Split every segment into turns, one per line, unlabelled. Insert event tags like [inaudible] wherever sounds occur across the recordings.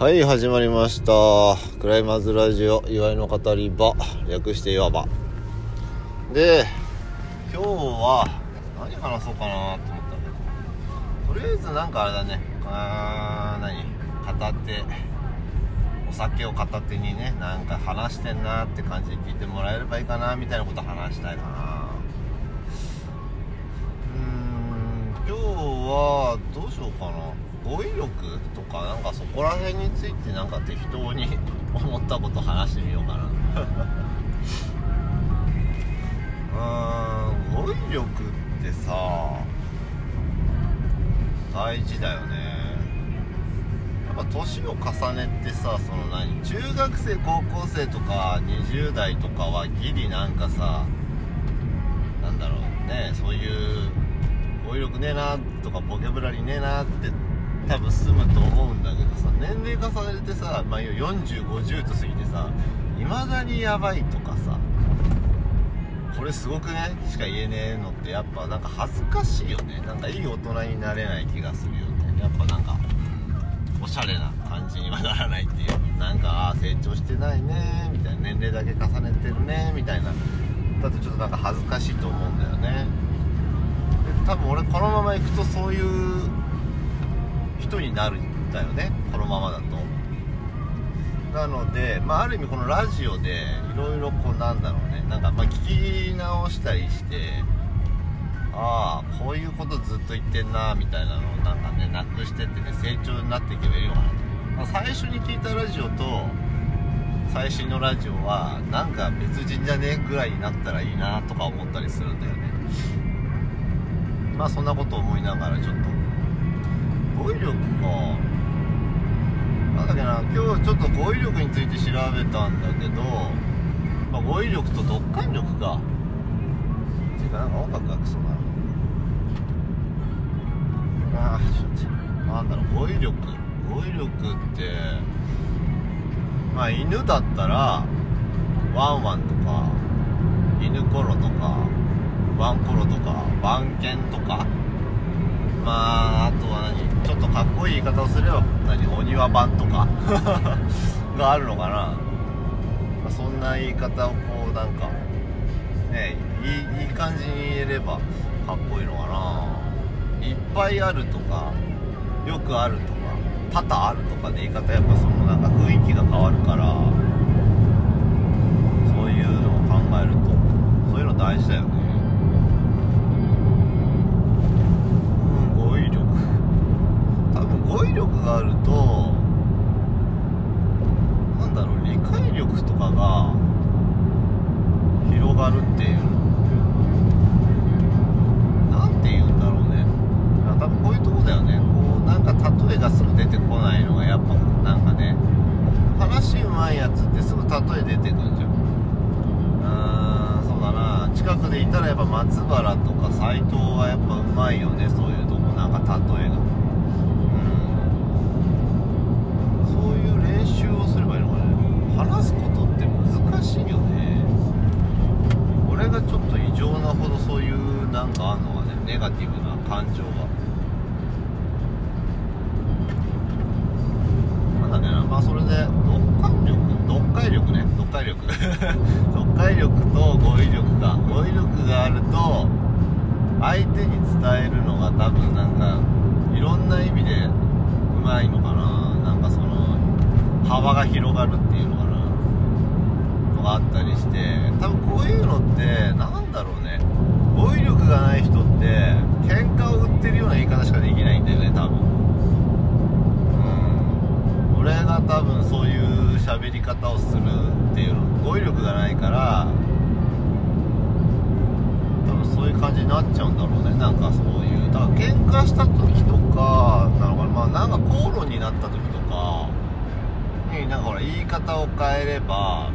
はい、始まりました。クライマーズラジオ、祝いの語り場、略して祝場。で、今日は、何話そうかなと思ったんだけど、とりあえずなんかあれだね、あー、何？片手、お酒を片手にね、なんか話してんなって感じで聞いてもらえればいいかな、みたいなこと話したいかな。うーん、今日は、どうしようかな。語彙力とかなんかそこら辺についてなんか適当に思ったこと話してみようかな。[laughs] うーん語彙力ってさ大事だよね。やっぱ年を重ねてさその何中学生高校生とか20代とかはギリなんかさなんだろうねそういう語彙力ねえなとかボキャブラリーねえなって多分済むと思うんだけどさ年齢重ねてさ、まあ、4050と過ぎてさいまだにやばいとかさこれすごくね？しか言えねえのってやっぱなんか恥ずかしいよね。なんかいい大人になれない気がするよね。やっぱなんか、うん、おしゃれな感じにはならないっていう。なんかああ成長してないねみたいな。年齢だけ重ねてるねみたいな。だとちょっとなんか恥ずかしいと思うんだよね。で多分俺このまま行くとそういう人になるんだよねこのままだと。なので、まあ、ある意味このラジオでいろいろこうなんだろうね。なんかま聞き直したりしてああこういうことずっと言ってんなみたいなのをなんかねなくしてってね成長になっていけばいいのかな。と、まあ、最初に聞いたラジオと最新のラジオはなんか別人じゃねえぐらいになったらいいなとか思ったりするんだよね。まあそんなこと思いながらちょっと語彙力か。なんだっけな今日ちょっと語彙力について調べたんだけど、まあ、語彙力と読解力か。っていうかなんか音楽がクソだ。なあちょっとなんだろう語彙力。語彙力ってまあ犬だったらワンワンとか犬コロとかワンコロとかワンケンとか。まああとは何ちょっとかっこいい言い方をすれば何お庭版とか [laughs] があるのかな、まあ、そんな言い方をこうなんかねいいいい感じに言えればかっこいいのかな。いっぱいあるとかよくあるとか多々あるとかで言い方やっぱそのなんか雰囲気が変わるからそういうのを考えるとそういうの大事だよね。多分語彙力があるとなんだろう理解力とかが広がるっていう。なんて言うんだろうね。多分こういうとこだよね。こうなんか例えがすぐ出てこないのがやっぱなんかね。話うまいやつってすぐ例え出てくんじゃん。うーんそうだな。近くでいたらやっぱ松原とか斎藤はやっぱうまいよね。そういうとこなんか例えが。すことって難しいよね。俺がちょっと異常なほどそういうなんかあんのがねネガティブな感情がなんだっけなまあそれで読解力読解力ね。読解力。[laughs] 読解力と語彙力か。語彙力があると相手に伝えるのが多分なんかいろんな意味でうまいのかな。なんかその幅が広がるっていうのかなのがあったりして多分こういうのってなんだろうね。語彙力がない人って喧嘩を売ってるような言い方しかできないんだよね多分。うん。俺が多分そういう喋り方をするっていうの語彙力がないから多分そういう感じになっちゃうんだろうね。なんかそういうだから喧嘩した時とかなのかなまあなんか口論になった時とかになんかほら言い方を変えれば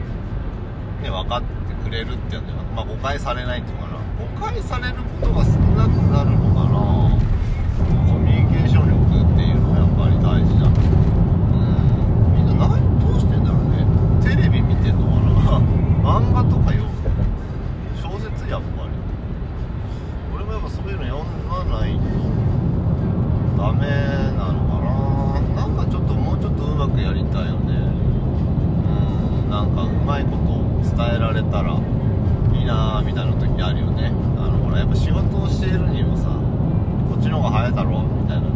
ね分かってくれるっていうんだよまあ誤解されないっていうかな。誤解されることが少なくなるのかな。コミュニケーション力っていうのはやっぱり大事だ。うん。みんな何どうしてんだろうね。テレビ見てんのかな。漫画とか読む。小説やっぱり。俺もやっぱそういうの読まないとダメなのかな。なんかちょっともうちょっとうまくやりたいよね。うん。なんかうまいこと伝えられたらいいなーみたいな時あるよね。あのほらやっぱ仕事をしているにもさこっちの方が早いだろみたいな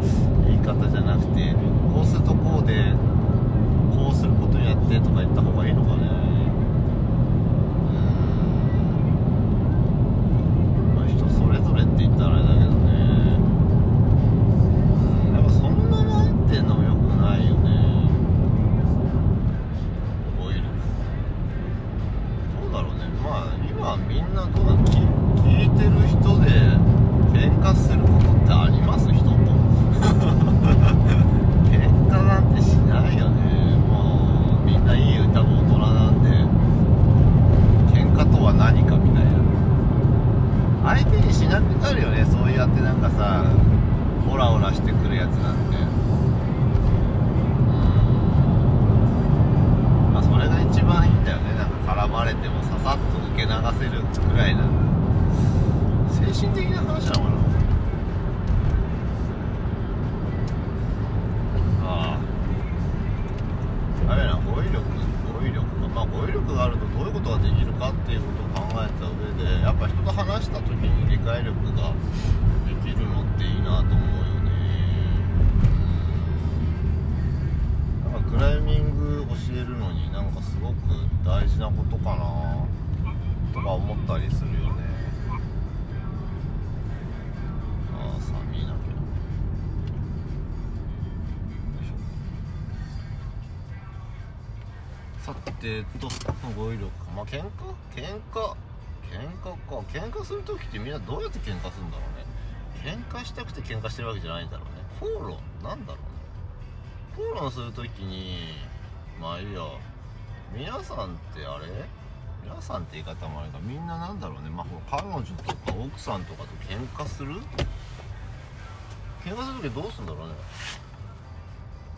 言い方じゃなくてこうするとこうでこうすることにやってとか言った方がいいのかな。嘩する時ってみんなどうやって喧嘩するんだろうね。喧嘩したくて喧嘩してるわけじゃないんだろうね。口論なんだろうね。口論する時にまあいいや。皆さんってあれ？皆さんって言い方もあれかみんななんだろうね。まあ彼女とか奥さんとかと喧嘩する？喧嘩する時どうするんだろうね。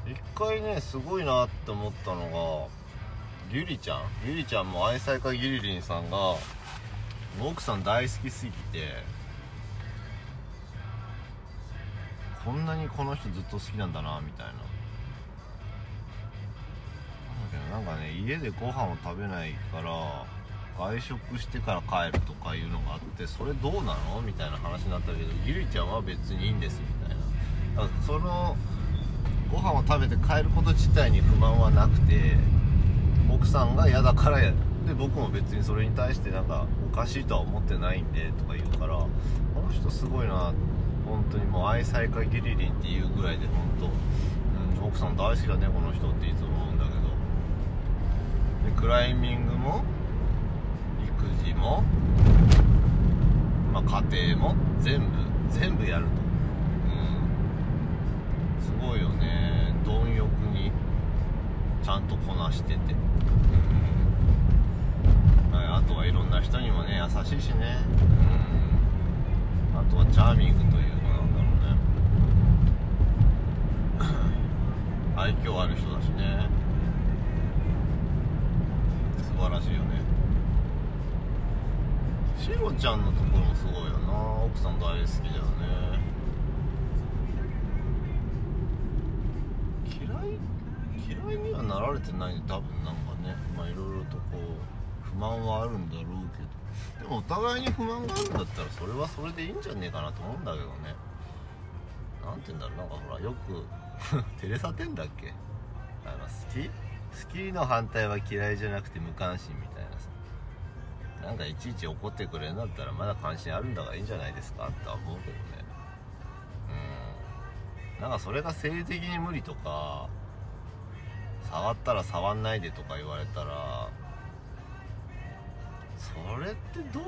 一回ねすごいなって思ったのがゆりちゃん。ゆりちゃんも愛妻家ゆりりんさんが奥さん大好きすぎてこんなにこの人ずっと好きなんだなみたいな。なんかね家でご飯を食べないから外食してから帰るとかいうのがあってそれどうなのみたいな話になったけどゆりちゃんは別にいいんですみたいな。だからそのご飯を食べて帰ること自体に不満はなくて奥さんが嫌だからやで僕も別にそれに対してなんかおかしいとは思ってないんでとか言うからこの人すごいな本当にもう愛妻家ギリリンっていうぐらいで本当、うん、奥さん大好きだねこの人っていつも思うんだけど。でクライミングも育児も、まあ、家庭も全部全部やると、うん、すごいよね。貪欲にちゃんとこなしてて、うん、あとはいろんな人にもね優しいしね、うん、あとはチャーミングというのなんだろうね。[coughs] 愛嬌ある人だしね。素晴らしいよね。シロちゃんのところもすごいよな。奥さん大好きだよね。嫌い嫌いにはなられてない多分なんかね。まあいろいろとこう不満はあるんだろうけど。でもお互いに不満があるんだったらそれはそれでいいんじゃねえかなと思うんだけどね。なんて言うんだろうなんかほらよくテレサテンだっけ？あの好き？好きの反対は嫌いじゃなくて無関心みたいなさ。なんかいちいち怒ってくれるんだったらまだ関心あるんだからいいんじゃないですかって思うけどね。うん。なんかそれが生理的に無理とか触ったら触んないでとか言われたらそれってどう？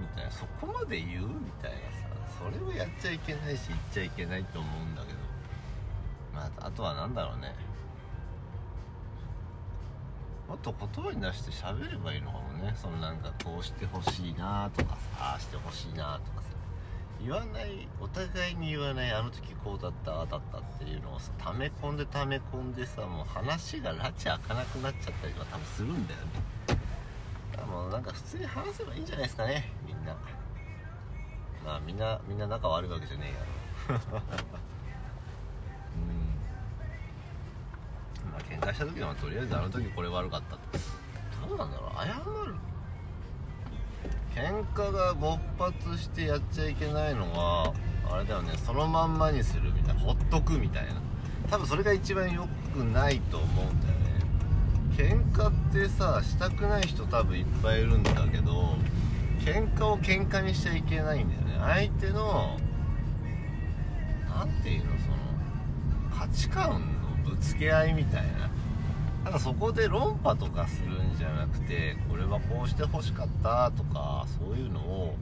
みたいな。そこまで言う？みたいなさ。それをやっちゃいけないし言っちゃいけないと思うんだけど。まああとは何だろうね。もっと言葉に出して喋ればいいのかもね。そのなんかこうしてほしいなとかさああしてほしいなとかさ。言わないお互いに言わないあの時こうだったああだったっていうのをさ溜め込んで溜め込んでさもう話が拉致開かなくなっちゃったりとか多分するんだよね。もうなんか普通に話せばいいんじゃないですかね。みんな。まあみんなみんな仲悪いわけじゃねえや。ろ [laughs] うん。まあ喧嘩した時はとりあえずあの時これ悪かったどうなんだろう。謝る。喧嘩が勃発してやっちゃいけないのはあれだよね。そのまんまにするみたいな。ほっとくみたいな。多分それが一番良くないと思うんだよね。喧嘩ってさしたくない人多分いっぱいいるんだけど喧嘩を喧嘩にしちゃいけないんだよね。相手の何ていうのその価値観のぶつけ合いみたいな。なんかそこで論破とかするんじゃなくてこれはこうして欲しかったとかそういうのを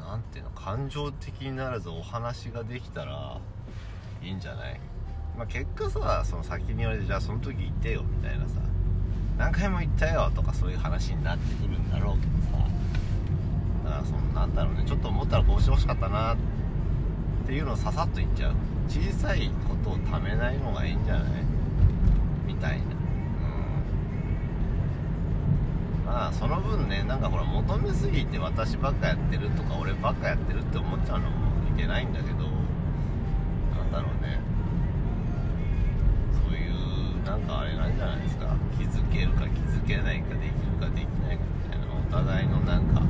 何ていうの感情的にならずお話ができたらいいんじゃない？まあ、結果さその先に言われてじゃあその時言ってよみたいなさ何回も言ったよとかそういう話になってくるんだろうけどさだからそのなんだろうねちょっと思ったらこうしてほしかったなっていうのをささっと言っちゃう。小さいことをためないのがいいんじゃない？みたいな。うん。まあその分ねなんかほら求めすぎて私ばっかやってるとか俺ばっかやってるって思っちゃうのもいけないんだけどなんだろうね。なんかあれなんじゃないですか？気づけるか気づけないかできるかできないかみたいな。お互いのなんか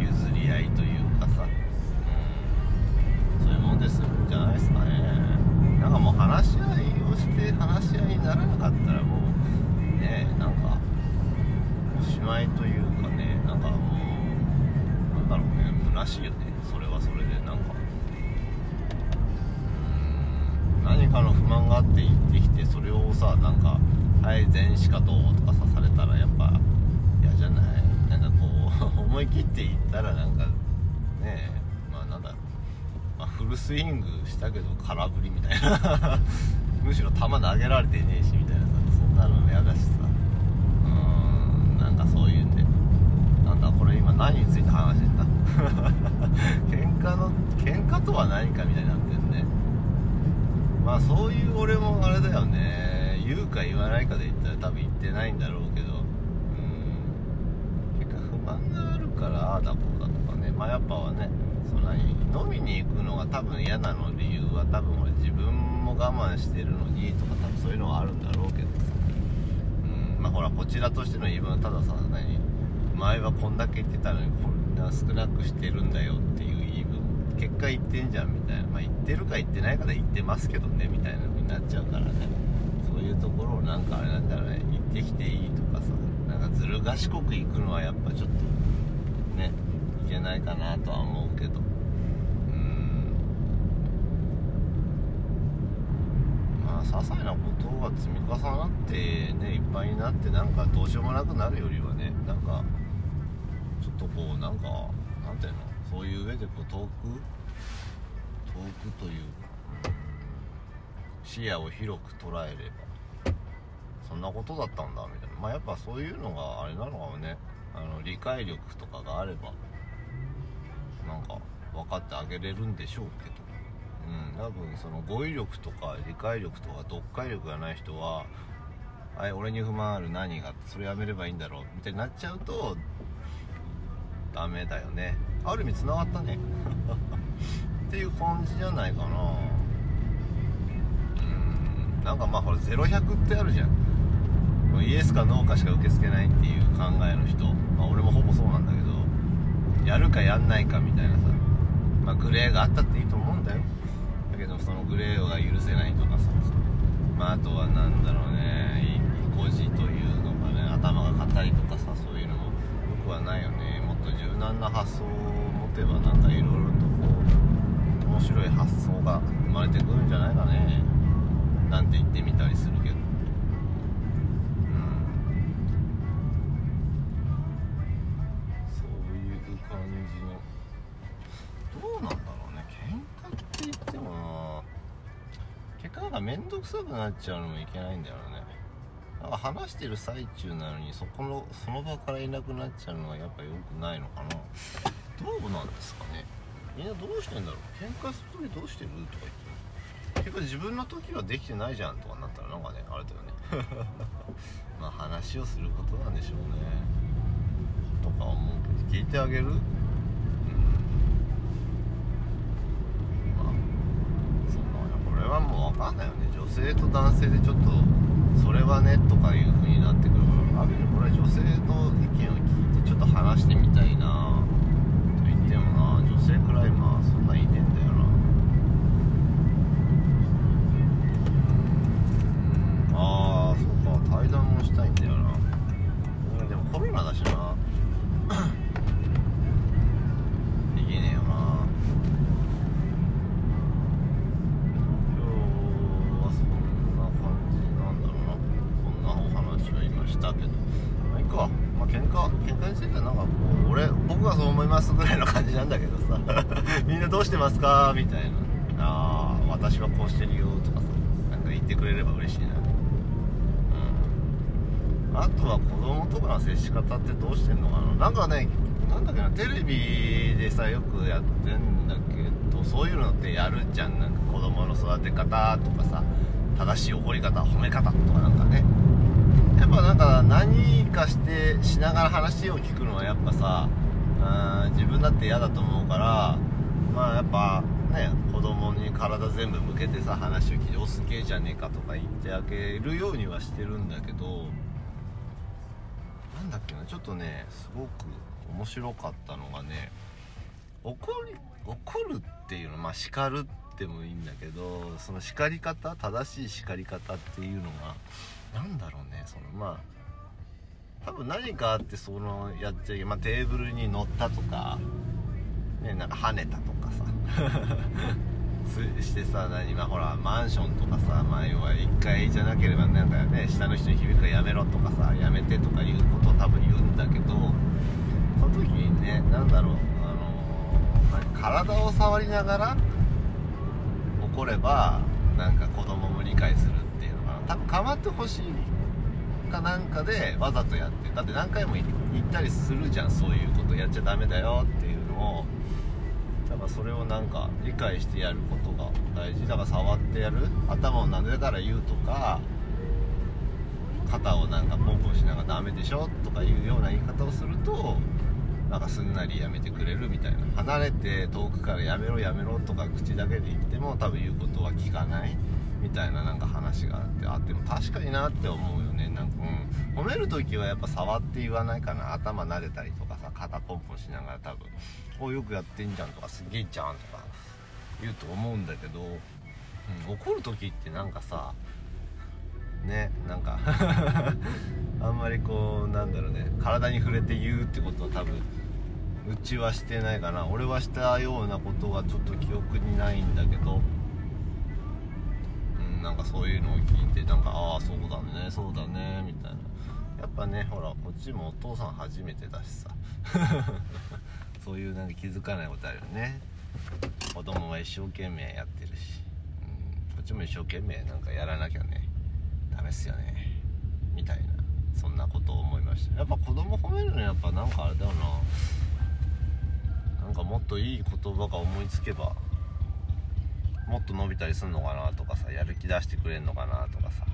譲り合いというかさ。そういうもんですじゃないですかね。なんかもう話し合いをして話し合いにならなかったらもうねなんかおしまいというかねなんかもうなんだろうね。虚しいよね。何かの不満があって言ってきてそれをさなんか「はい全しかどう?」とかさされたらやっぱ嫌じゃない？なんかこう [laughs] 思い切って言ったらなんかねえまあなんだろうまあ、フルスイングしたけど空振りみたいな。[laughs] むしろ球投げられてねえしみたいなさそんなの嫌だしさ。うーんなんかそういうんで。なんだこれ今何について話してんだ？[laughs] 喧嘩の喧嘩とは何かみたいになってまあそういう俺もあれだよね。言うか言わないかで言ったら多分言ってないんだろうけど。うん。結果不満があるからああだこうだとかね。まあやっぱはねそんなに飲みに行くのが多分嫌なの理由は多分俺自分も我慢してるのにとか多分そういうのはあるんだろうけど。うん。まあほらこちらとしての言い分はたださ何？前はこんだけ言ってたのにこんな少なくしてるんだよ結果言ってんじゃんみたいな。まあ言ってるか言ってないかで言ってますけどねみたいな風になっちゃうからね。そういうところをなんかあれなんだろうね行ってきていいとかさなんかずる賢く行くのはやっぱちょっとねいけないかなとは思うけど。うん。まあ些細なことが積み重なってねいっぱいになってなんかどうしようもなくなるよりはねなんかちょっとこうなんかなんていうの？そういう上でこう遠く遠くという視野を広く捉えればそんなことだったんだみたいな。まあやっぱそういうのがあれなのかもね。あの理解力とかがあればなんか分かってあげれるんでしょうけど。うん多分その語彙力とか理解力とか読解力がない人は「はい俺に不満ある何が?」それやめればいいんだろう。みたいになっちゃうとダメだよね。ある意味つながったね。っていう感じじゃないかな。うんなんかまあほら0100ってあるじゃん。イエスかノーかしか受け付けないっていう考えの人、まあ、俺もほぼそうなんだけどやるかやんないかみたいなさ、まあ、グレーがあったっていいと思うんだよ。だけどそのグレーが許せないとかさ、まあ、あとはなんだろうね。意固地というのかね。頭が硬いとかさそういうのもよくはないよね。もっと柔軟な発想を持てばなんかいろいろとこう面白い発想が生まれてくるんじゃないかね。なんて言ってみたりするけど。うん。そういう感じの。どうなんだろうね。喧嘩って言ってもな。結果なんか面倒くさくなっちゃうのもいけないんだよね。なんか話してる最中なのにそこのその場からいなくなっちゃうのはやっぱ良くないのかな。どうなんですかね。みんなどうしてんだろう？喧嘩する時どうしてる？とか言って。結構自分の時はできてないじゃんとかなったらなんかねあれだよね。[laughs] まあ話をすることなんでしょうね。とか思うけど。聞いてあげる？うん。まあそんなこれはもう分かんないよね。女性と男性でちょっとそれはねとかいう風になってくるから。あこれは女性の意見を聞いてちょっと話してみたいな。でもな女性クライマーそんないねえんだよなああそうか対談もしたいんだよなうんでもコロナだしなできねえよな今日はそんな感じなんだろうなそんなお話を今したけどまあいいかまあ喧嘩喧嘩についてはなんかこう俺僕はそう思いますぐらいの感じなんだけどさみんなどうしてますかみたいなああ私はこうしてるよとかさなんか言ってくれれば嬉しいなうんあとは子供とかの接し方ってどうしてんのかななんかねなんだっけなテレビでやってんだけどそういうのってやるじゃん。なんか子供の育て方とかさ正しい怒り方褒め方とかなんかね。やっぱなんか何かしてしながら話を聞くのはやっぱさうん自分だって嫌だと思うからまあやっぱね子供に体全部向けてさ話を聞いて「おすげえじゃねえか」とか言ってあげるようにはしてるんだけどなんだっけなちょっとねすごく面白かったのがね怒り怒るっていうのまあ叱るってもいいんだけどその叱り方正しい叱り方っていうのがなんだろうねそのまあ多分何かあってそのやっちゃいけ、まあ、テーブルに乗ったとかねなんか跳ねたとかさ [laughs] してさ何まあほらマンションとかさまあ要は1階じゃなければなんかね下の人に響くからやめろとかさやめてとかいうことを多分言うんだけどその時にねなんだろう体を触りながら怒ればなんか子供も理解するっていうのかな。多分構ってほしいかなんかでわざとやってだって何回も言ったりするじゃんそういうことやっちゃダメだよっていうのを。だからそれをなんか理解してやることが大事。だから触ってやる。頭を撫でたら言うとか肩をなんかポンポンしながらダメでしょとかいうような言い方をするとなんかすんなりやめてくれるみたいな離れて遠くからやめろやめろとか口だけで言っても多分言うことは聞かないみたいななんか話があってあでも確かになって思うよね。なんかうん褒める時はやっぱ触って言わないかな頭撫でたりとかさ肩ポンポンしながら多分「およくやってんじゃん」とか「すげえじゃん」とか言うと思うんだけど、うん、怒る時ってなんかさねなんか。[laughs] あんまりこうなんだろうね体に触れて言うってことは多分うちはしてないかな俺はしたようなことがちょっと記憶にないんだけど。うんなんかそういうのを聞いてなんかああそうだねそうだねみたいな。やっぱねほらこっちもお父さん初めてだしさ。[laughs] そういうなんか気づかないことあるよね。子供は一生懸命やってるし、うん、こっちも一生懸命なんかやらなきゃね。ダメっすよね。みたいな。そんなことを思いました。やっぱ子供褒めるのやっぱなんかあれだよな。なんかもっといい言葉が思いつけばもっと伸びたりすんのかなとかさやる気出してくれんのかなとかさ。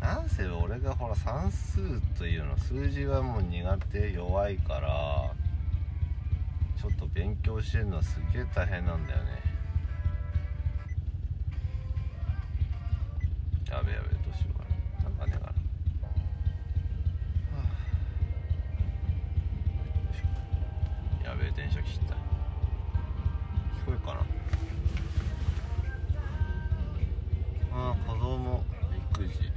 なんせ俺がほら算数というの数字はもう苦手弱いからちょっと勉強してるのはすげえ大変なんだよね。やべやべべえ電車切った。聞こえるかな？ああ子供育児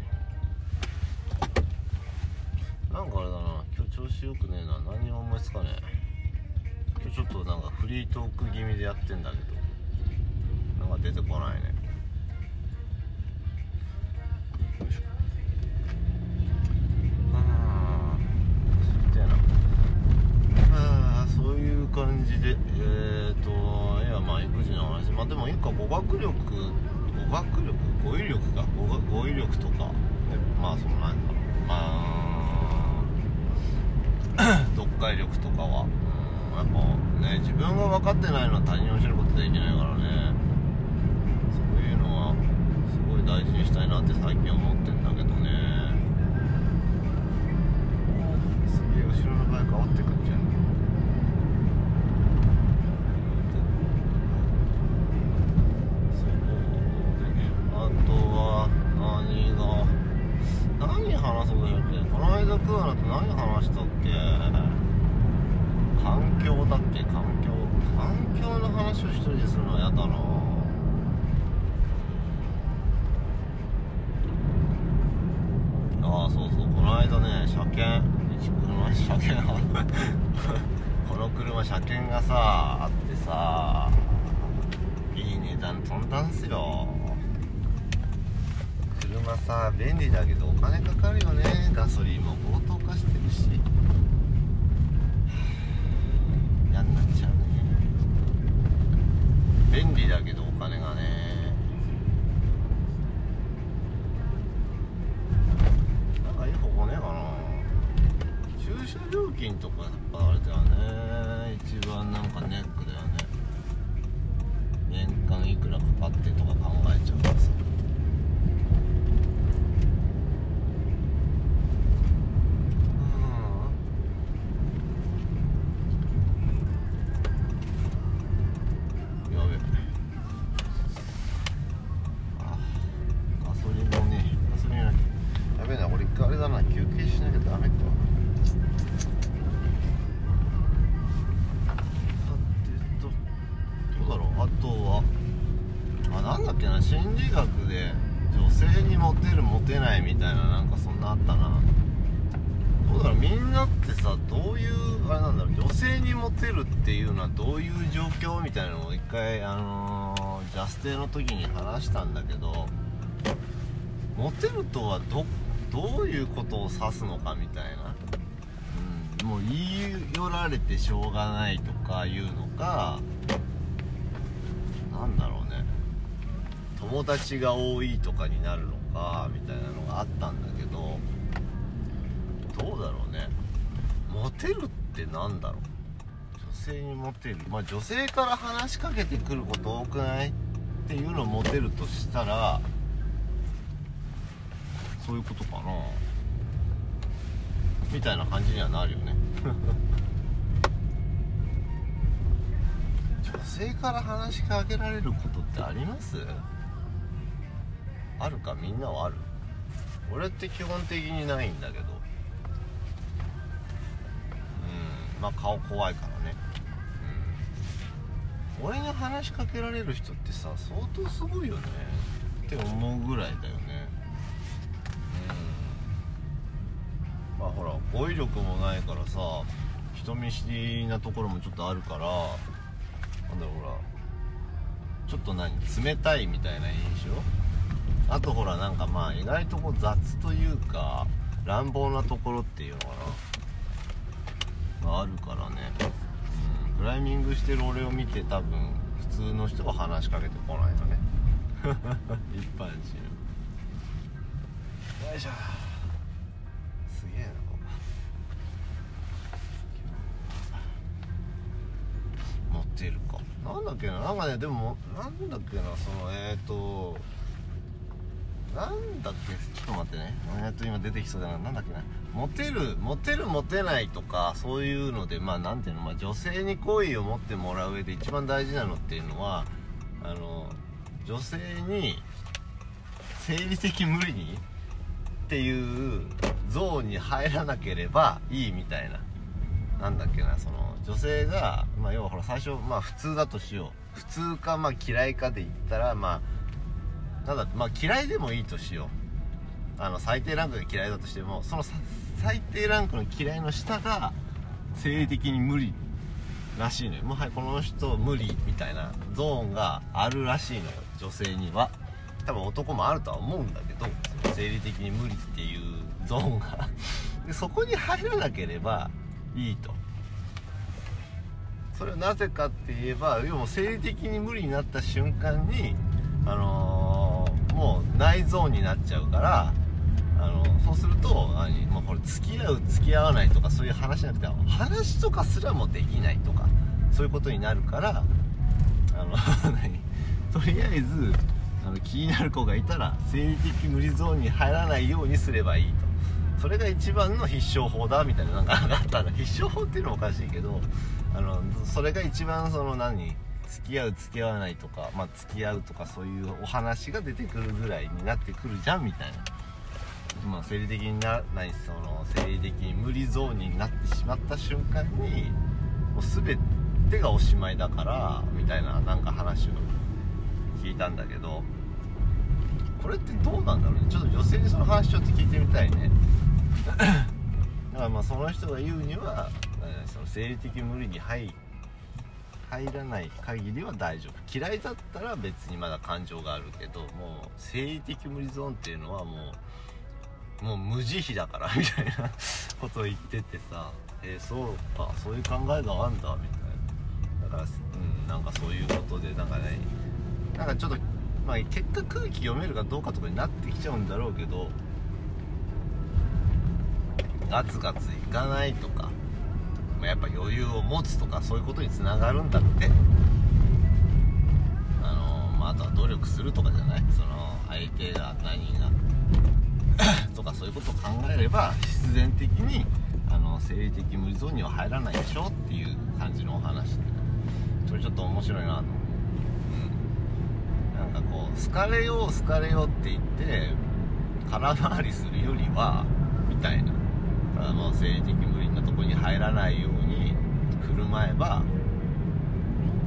なんかあれだな。今日調子よくねえな。何も思いつかねえ。今日ちょっとなんかフリートーク気味でやってんだけど。なんか出てこないね。よいしょあああそういう感じでえっ、ー、といやまあ育児の話。まあでもいいか。語学力語学力語彙力か。語語彙力とか、ね、まあそのなんだ。ろうまあ読解力とかは。やっぱね自分が分かってないのは他人を知ることできないからね。そういうのはすごい大事にしたいなって最近思ってんだけどね。すげえ後ろのバイク煽ってくんじゃんそうでねあとは何があそうだよねこの間食うのと何話したっけ？環境だっけ？環境。環境の話を一人でするのは嫌だな。ああそうそう。この間ね車検車車検。[laughs] この車車検がさあってさいい値段飛んだんすよ。車さ便利だけどお金かかるよね。ガソリンも高騰化してるし。嫌になっちゃうね。便利だけどお金がね。なんかいい方法ねえかな。駐車料金とかしょうがないとかいうのかなんだろうね。友達が多いとかになるのかみたいなのがあったんだけどどうだろうね。モテるってなんだろう。女性にモテる。まあ女性から話しかけてくること多くない？っていうのをモテるとしたらそういうことかな。みたいな感じにはなるよね。女性から話しかけられることってあります？あるかみんなはある。俺って基本的にないんだけど。うん。まあ顔怖いからね。うん。俺に話しかけられる人ってさ相当すごいよね。って思うぐらいだよね。うん。まあほら語彙力もないからさ人見知りなところもちょっとあるからなんだろうほら。ちょっと何？冷たいみたいな印象？あとほらなんかまあ意外とこう雑というか乱暴なところっていうのかな。があるからね、うん、クライミングしてる俺を見て多分普通の人は話しかけてこないのね。[laughs] 一般人よいしょ。なんだっけななんかねでもなんだっけなそのえっ、ー、となんだっけちょっと待ってね。えっと今出てきそうだな。なんだっけな。モテるモテるモテないとかそういうのでまあなんていうの、まあ、女性に好意を持ってもらう上で一番大事なのっていうのはあの女性に生理的無理にっていうゾーンに入らなければいいみたいな。なんだっけなその女性がまあ要はほら最初まあ普通だとしよう。普通かまあ嫌いかで言ったらまあなんだまあ嫌いでもいいとしよう。あの最低ランクが嫌いだとしてもその最低ランクの嫌いの下が生理的に無理らしいのよ。もうはいこの人無理みたいなゾーンがあるらしいのよ女性には。多分男もあるとは思うんだけど生理的に無理っていうゾーンが。でそこに入らなければいいと。それはなぜかって言えば要は生理的に無理になった瞬間にあのー、もう内ゾーンになっちゃうからあのそうすると何、まあ、これ付き合う付き合わないとかそういう話じゃなくて話とかすらもできないとかそういうことになるからあの [laughs] とりあえずあの気になる子がいたら生理的無理ゾーンに入らないようにすればいいと。それが一番の必勝法だみたいななんかあったんだ。必勝法っていうのはおかしいけどあのそれが一番その何付き合う付き合わないとか、まあ、付き合うとかそういうお話が出てくるぐらいになってくるじゃんみたいな。まあ、生理的にならないその生理的に無理ゾーンになってしまった瞬間にもう全てがおしまいだからみたいななんか話を聞いたんだけどこれってどうなんだろうね？ちょっと女性にその話ちょっと聞いてみたいね。だからまあその人が言うにはその生理的無理に入入らない限りは大丈夫。嫌いだったら別にまだ感情があるけどもう生理的無理ゾーンっていうのはもうもう無慈悲だからみたいなことを言っててさ。えー、そうか。そういう考えがあんだみたいな。だからうんなんかそういうことでなんかねなんかちょっとまあ結果空気読めるかどうかとかになってきちゃうんだろうけどガツガツいかないとか。やっぱ余裕を持つとかそういうことにつながるんだって。あのまあ、あとは努力するとかじゃない？その相手が何が。[coughs] とかそういうことを考えれば必然的にあの生理的無理ゾーンには入らないでしょっていう感じのお話それちょっと面白いなとう。ん。なんかこう好かれよう好かれようって言って空回りするよりはみたいな。だもう生理的無理なとこに入らないように振る舞えば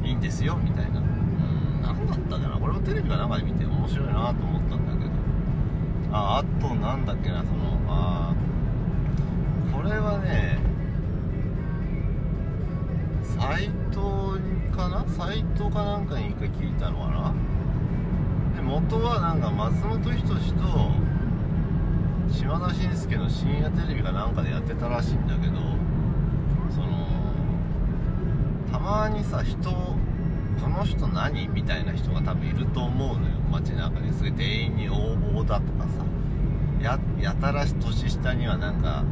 いいんですよみたいな。うん何だったかな。これもテレビかなんかで見て面白いなと思ったんだけど。ああとなんだっけなそのあこれはね斎藤かな？斎藤かなんかに一回聞いたのかな？で元はなんか松本人志と島田紳介の深夜テレビかなんかでやってたらしいんだけどそのたまにさ人この人何みたいな人が多分いると思うのよ。街中で。すごい店員に応募だとかさ。ややたら年下にはなんか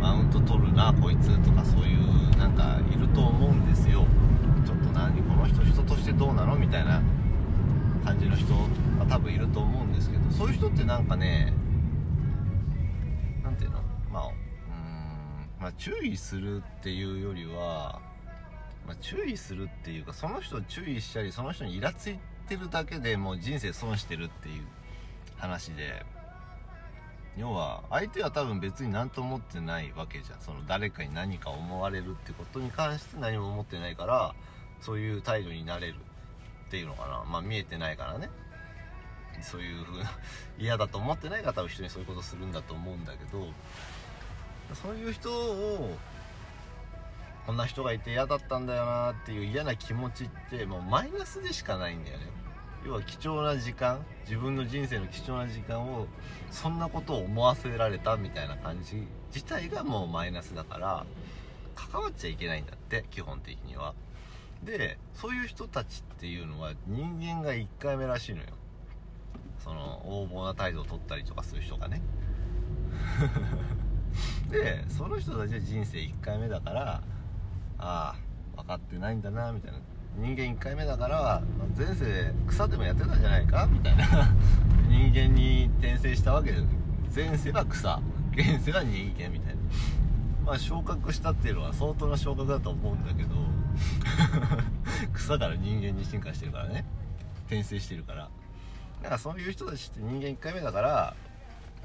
マウント取るなこいつとかそういうなんかいると思うんですよ。ちょっと何この人人としてどうなのみたいな感じの人が多分いると思うんですけどそういう人ってなんかねまあ注意するっていうよりは、まあ、注意するっていうかその人を注意したりその人にイラついてるだけでもう人生損してるっていう話で要は相手は多分別に何と思ってないわけじゃん。その誰かに何か思われるってことに関して何も思ってないからそういう態度になれるっていうのかな。まあ見えてないからね。そういう風な嫌だと思ってない方は人にそういうことするんだと思うんだけどそういう人をこんな人がいて嫌だったんだよなっていう嫌な気持ちってもうマイナスでしかないんだよね。要は貴重な時間自分の人生の貴重な時間をそんなことを思わせられたみたいな感じ自体がもうマイナスだから関わっちゃいけないんだって基本的には。でそういう人たちっていうのは人間が1回目らしいのよ。その横暴な態度を取ったりとかする人がね。でその人たちは人生1回目だからああ分かってないんだなみたいな。人間1回目だから前世草でもやってたんじゃないかみたいな。[laughs] 人間に転生したわけで前世は草。現世は人間みたいな。まあ昇格したっていうのは相当な昇格だと思うんだけど [laughs] 草から人間に進化してるからね。転生してるから。だからそういう人たちって人間1回目だから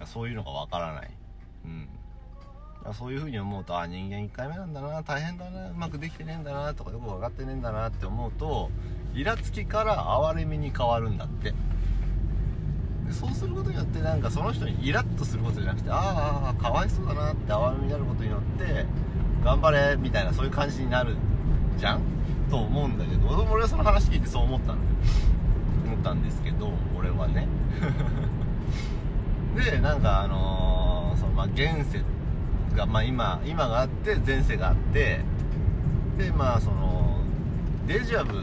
そういうのがわからない。うん。そういう風に思うとあ人間1回目なんだな大変だなうまくできてねえんだなとかよく分かってねえんだなって思うとイラつきから哀れみに変わるんだって。でそうすることによってなんかその人にイラッとすることじゃなくてああかわいそうだなって哀れみになることによって頑張れみたいなそういう感じになるじゃん？と思うんだけど俺はその話聞いてそう思ったんだよ。思ったんですけど俺はね。[laughs] でなんかあのー、そのまあ現世が、まあ、今今があって前世があってでまあそのデジャブ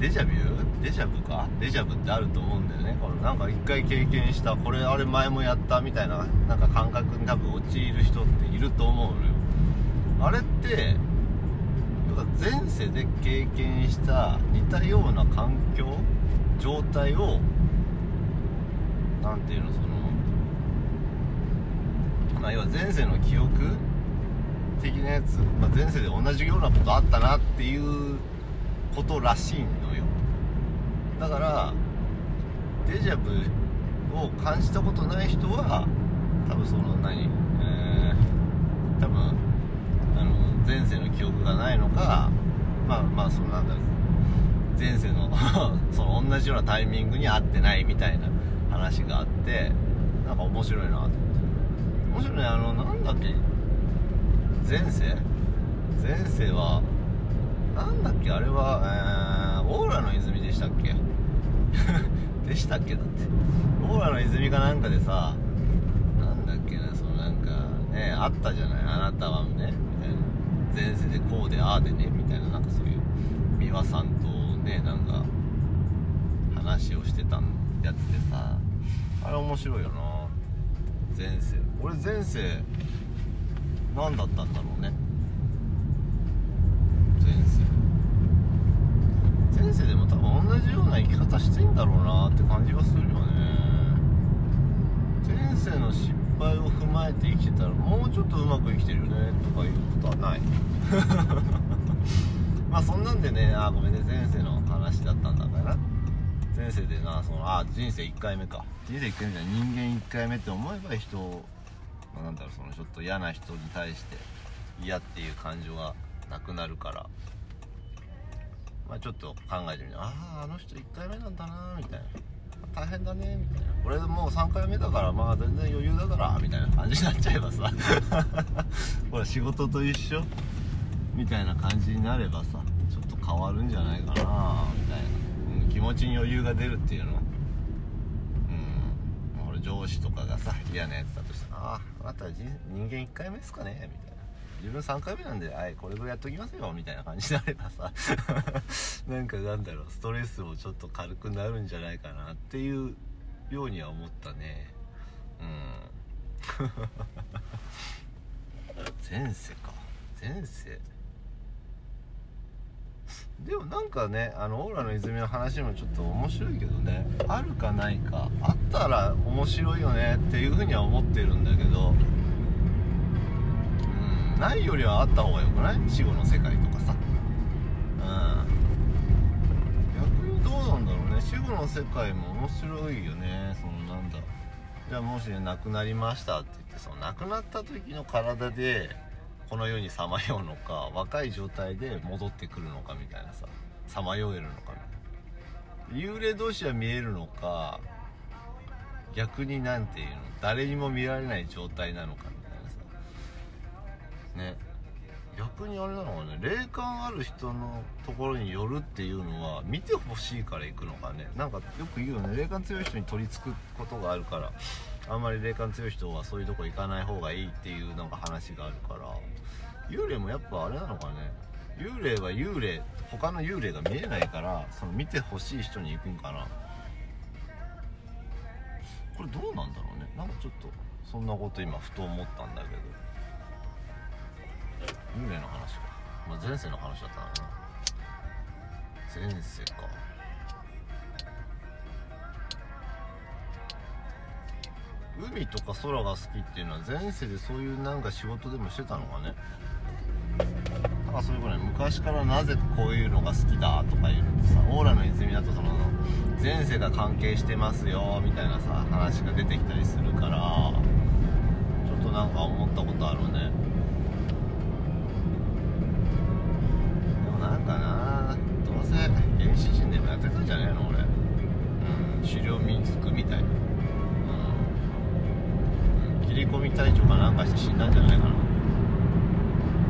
デジャビュー？デジャブか？デジャブってあると思うんだよね。このなんか一回経験したこれあれ前もやったみたいななんか感覚に多分陥る人っていると思うのよ。あれって前世で経験した似たような環境状態を何ていうのそのまあ、要は前世の記憶的なやつ、まあ、前世で同じようなことあったなっていうことらしいのよ。だからデジャブを感じたことない人は多分その何えー、多分あの前世の記憶がないのかまあまあそのなんだ。ろう前世の [laughs] その同じようなタイミングに合ってないみたいな話があってなんか面白いなと。面白いね。あのなんだっけ？前世？前世はなんだっけ？あれは、えー、オーラの泉でしたっけ？[laughs] でしたっけだって。オーラの泉かなんかでさなんだっけなそのなんかねあったじゃない？あなたはねみたいな。前世でこうでああでねみたいななんかそういう美輪さんとねなんか話をしてたやつでさ。あれ面白いよな。前世俺前世何だったんだろうね。前世。前世でも多分同じような生き方してんだろうなって感じがするよね。前世の失敗を踏まえて生きてたらもうちょっとうまく生きてるよねとかいうことはない。[laughs] まあそんなんでねあごめんね。前世の話だったんだから。前世でなそのあ人生1回目か。人生1回目じゃ人間1回目って思えば人を、なんだろうそのちょっと嫌な人に対して嫌っていう感情がなくなるから。まあちょっと考えてみてあああの人1回目なんだなみたいな。大変だねみたいな。これもう3回目だからまあ全然余裕だからみたいな感じになっちゃえばさ。[laughs] ほら仕事と一緒みたいな感じになればさちょっと変わるんじゃないかなみたいな、うん、気持ちに余裕が出るっていうの。うん。俺上司とかがさ嫌なやつだとしたら「あああなたら人間1回目ですかね」みたいな自分3回目なんで、はい、これぐらいやっときますよ、みたいな感じになればさ、[laughs] なんかなんだろう、ストレスもちょっと軽くなるんじゃないかなっていうようには思ったね。うん。[laughs] 前世か。前世。でもなんかねあのオーラの泉の話もちょっと面白いけどねあるかないかあったら面白いよねっていうふうには思ってるんだけどうんないよりはあった方がよくない？死後の世界とかさ。うん。逆にどうなんだろうね。死後の世界も面白いよね。そのなんだ。じゃあもしね亡くなりましたって言ってその亡くなった時の体でこの世にさまようのか若い状態で戻ってくるのかみたいなささまよえるのかみたいな。幽霊同士は見えるのか逆になんていうの誰にも見られない状態なのかみたいなさ。ね。逆にあれなのかね霊感ある人のところによるっていうのは見てほしいから行くのかね。なんかよく言うよね霊感強い人に取り付くことがあるから。あんまり霊感強い人はそういうとこ行かない方がいいっていうなんか話があるから。幽霊もやっぱあれなのかね。幽霊は幽霊他の幽霊が見えないからその見てほしい人に行くんかな。これどうなんだろうね。なんかちょっとそんなこと今ふと思ったんだけど。幽霊の話か、まあ、前世の話だったな。前世か。海とか空が好きっていうのは前世でそういうなんか仕事でもしてたのかね。なんかそういうことね昔からなぜこういうのが好きだとかいうのってさオーラの泉だとその前世が関係してますよみたいなさ話が出てきたりするからちょっとなんか思ったことあるね。でもなんかなどうせ原始人でもやってたんじゃねえの俺。うん狩猟民族みたいうん切り込み隊長かなんかして死んだんじゃないかな。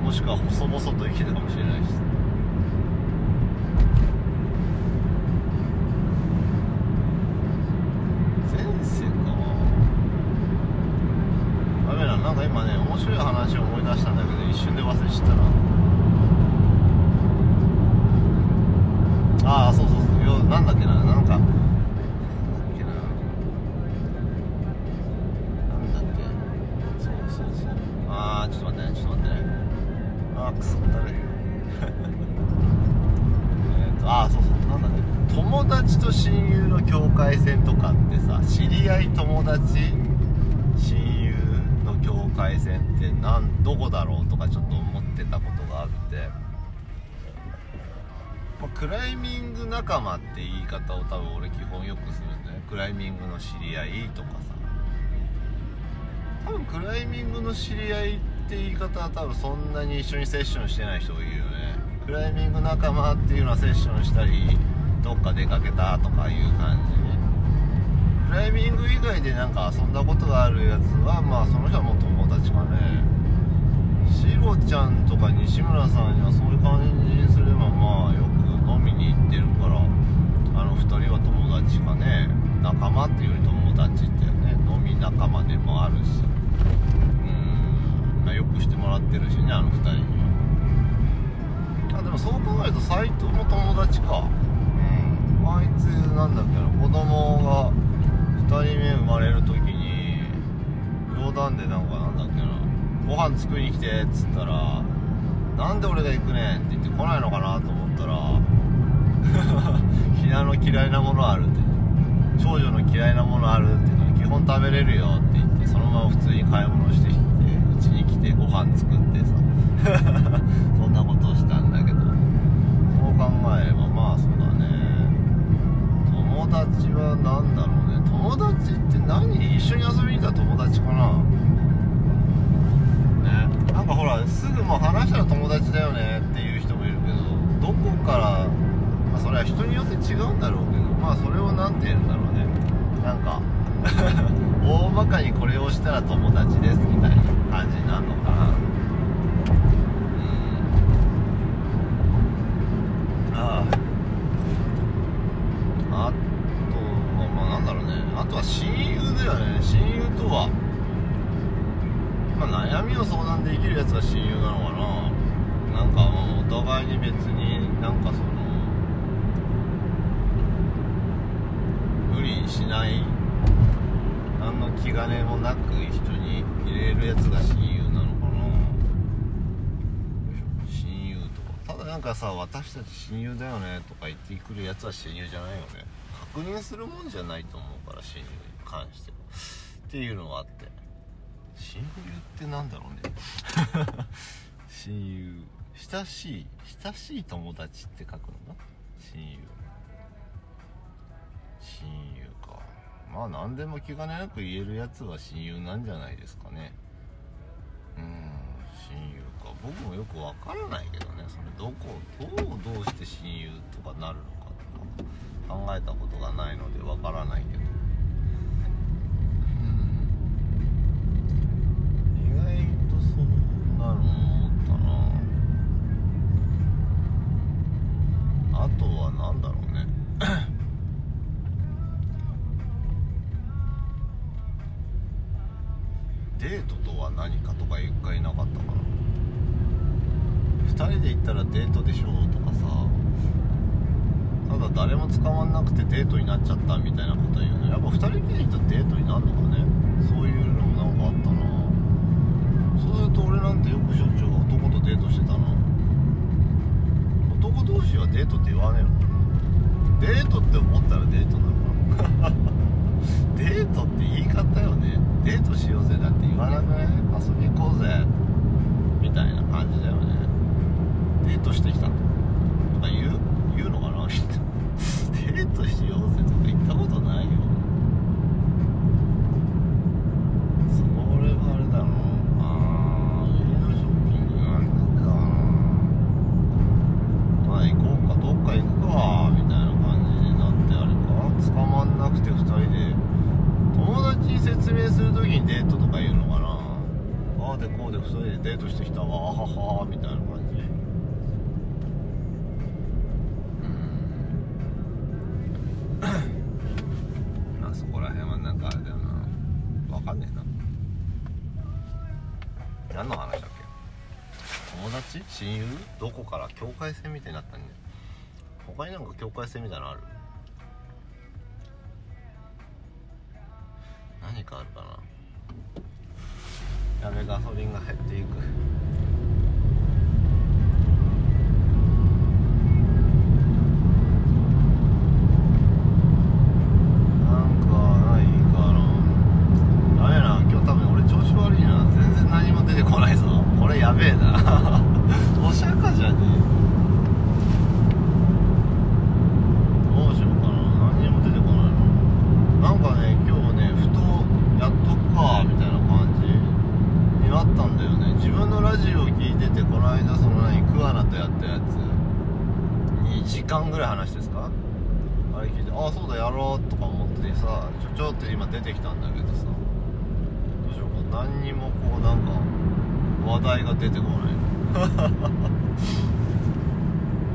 もしくは細々と生きてたかもしれないし。前世かダメだ。なんか今ね面白い話を思い出したんだけど一瞬で忘れちゃったな。ング仲間って言い方を多分俺基本よくするんだよクライミングの知り合いとかさ。多分クライミングの知り合いって言い方は多分そんなに一緒にセッションしてない人がいるよね。クライミング仲間っていうのはセッションしたりどっか出かけたとかいう感じ。クライミング以外でなんか遊んだことがあるやつはまあその人はもう友達かね。シロちゃんとか西村さんにはそういう感じにすればまあよく飲みに行ってるからあの2人は友達かね仲間っていうより友達ってね飲み仲間でもあるし。うん、まあ、よくしてもらってるしねあの2人には。あでもそう考えると斎藤も友達か。うん。あいつなんだっけな子供が2人目生まれる時に冗談でなんかなんだっけなご飯作りに来てっつったらなんで俺が行くねんって言って来ないのかなと思ったら [laughs] ひなの嫌いなものあるって長女の嫌いなものあるって言うから基本食べれるよって言ってそのまま普通に買い物してきてうちに来てご飯作ってさ [laughs] そんなことをしたんだけどそう考えればまあそうだね友達は何だろうね友達って何一緒に遊びに行った友達かな？ねなんかほらすぐもう話したら友達だよねっていう人もいるけどどこからあそれは人によって違うんだろうけどまあそれを何て言うんだろうね。なんか [laughs] 大まかにこれをしたら友達ですみたいな感じになるのかな。うん。ああ。あとはまあなんだろうね。あとは親友だよね。親友とはまあ、悩みを相談できるやつが親友なのかな。なんかお互いに別になんかそのしない。何の気兼ねもなく一緒にいれるやつが親友なのかな。親友とか。ただなんかさ私たち親友だよねとか言ってくるやつは親友じゃないよね。確認するもんじゃないと思うから親友に関しては。っていうのがあって。親友ってなんだろうね。[laughs] 親友。親しい。親しい友達って書くのか親友。親友。かまあ何でも気兼ねなく言えるやつは親友なんじゃないですかね。うん親友か。僕もよくわからないけどね。それどこどうどうして親友とかなるのかとか考えたことがないのでわからないけど。うん。意外とそんなの思ったな。あとは何だろうね。デートとは何かとか一回なかったかな。2人で行ったらデートでしょとかさ。ただ誰も捕まんなくてデートになっちゃったみたいなこと言うの。やっぱ2人きりで行ったらデートになるのかね。そういうのもなんかあったな。そうすると俺なんてよくしょっちゅう男とデートしてたな。男同士はデートって言わねえのかな。デートって思ったらデートなのかな。[laughs] デートって言い方よね。デートしようぜ。だって言わなくない？遊び行こうぜ。みたいな感じだよね。デートしてきたとか言う？言うのかな？[laughs] デートしようぜとか言ったことないよそれはあれだろあーウィンドウショッピングなんだかなまあ行こうかどっか行くかみたいな感じになってあれか捕まんなくて2人で友達に説明する時にデートとか言うのかなああでこうで2人でデートしてきたわあははみたいな感じうんまあそこら辺はなんかあれだよなわかんねえな何の話だっけ友達親友？どこから？境界線みたいになったんね他になんか境界線みたいなのある？何かあるかな？やべガソリンが減っていくなんかないかなダメやな今日多分俺調子悪いな全然何も出てこないぞこれやべえなお釈迦じゃねえどうしようかな何にも出てこないのなんかね今日ねふとやっとくかみたいな感じ時間ぐらい話してですかあれ聞いてああそうだやろうとか思ってさちょちょって今出てきたんだけどさどうしようか何にもこうなんか話題が出てこない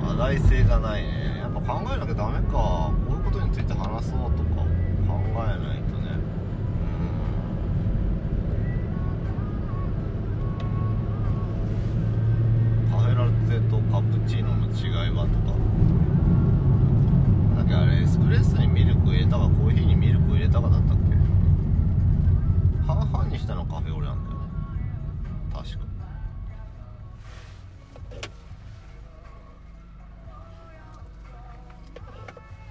話題性がないねやっぱ考えなきゃダメかこういうことについて話そうとか考えないとねうんカフェラテとカプチーノの違いはとかだっけあれエスプレッソにミルク入れたかコーヒーにミルク入れたかだったっけ？半々にしたのカフェオレなんだよね。確か。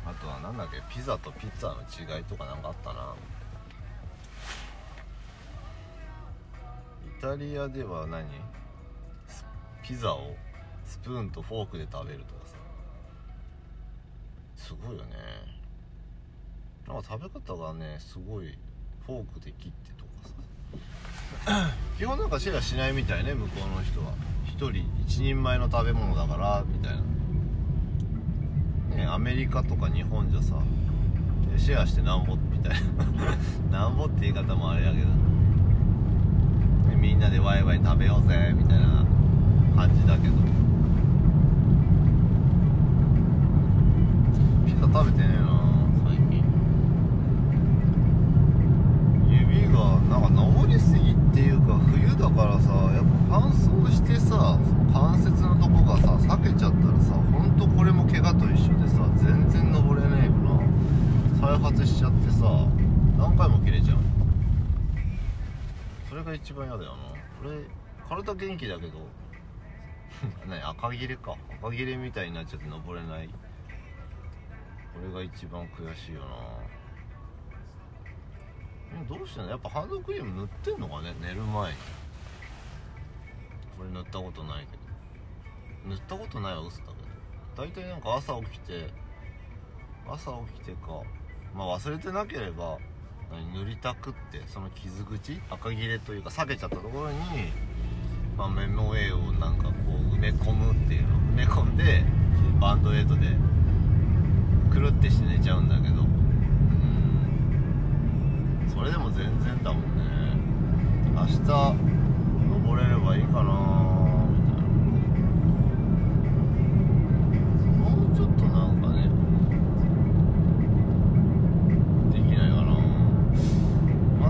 あとはなんだっけ？ピザとピッツァの違いとかなんかあったな。イタリアでは何？ピザをスプーンとフォークで食べるとすごいよね。なんか食べ方がねすごいフォークで切ってとかさ。[laughs] 基本なんかシェアしないみたいね向こうの人は。1人1人前の食べ物だからみたいな。ねアメリカとか日本じゃさシェアしてなんぼ？みたいな。[laughs] なんぼって言い方もあれやけど。でみんなでワイワイ食べようぜみたいな感じだけどピザ食べてねえな最近。指がなんか登りすぎっていうか冬だからさやっぱ乾燥してさ関節のとこがさ裂けちゃったらさほんとこれも怪我と一緒でさ全然登れねえよな。再発しちゃってさ何回も切れちゃう。それが一番嫌だよな。俺体元気だけど。[laughs] ね赤切れか。赤切れみたいになっちゃって登れない。これが一番悔しいよな。どうしてんの？やっぱハンドクリーム塗ってんのかね？寝る前に。これ塗ったことないけど。塗ったことないは嘘だけど。大体なんか朝起きて朝起きてかまあ忘れてなければ塗りたくってその傷口？赤切れというか裂けちゃったところに、まあ、メモ絵をなんかこう埋め込むっていうの。埋め込んでバンドエイドでくるってして寝ちゃうんだけど。うん。それでも全然だもんね。明日登れればいいかなみたいな。もうちょっとなんかねできないかな。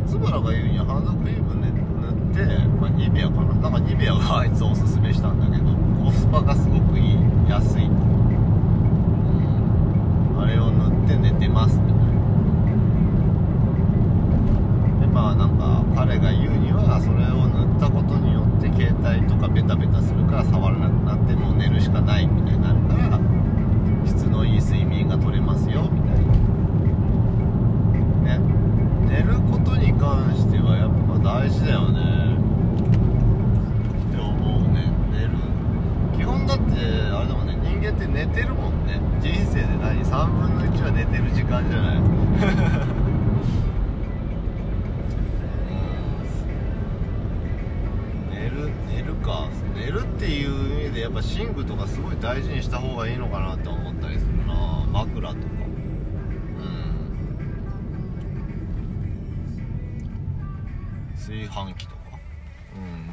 松原が言うにはハンドクリーム、ね、塗って、まあ、ニベアかな。なんかニベアがあいつおすすめしたんだけどコスパがすごくいい。安い。と、うん、あれを塗って寝てます。みたいなでまあなんか彼が言うにはそれを塗ったことによって携帯とかベタベタするから触らなくなってもう寝るしかないみたいになるから質のいい睡眠が取れますよみたいなね。寝ることに関してはやっぱ大事だよね。って思うね。寝る。基本だってあれだもんて寝てるもんね。人生で何？3分の1は寝てる時間じゃない。[laughs] 寝る寝るか。寝るっていう意味でやっぱ寝具とかすごい大事にした方がいいのかなと。思っ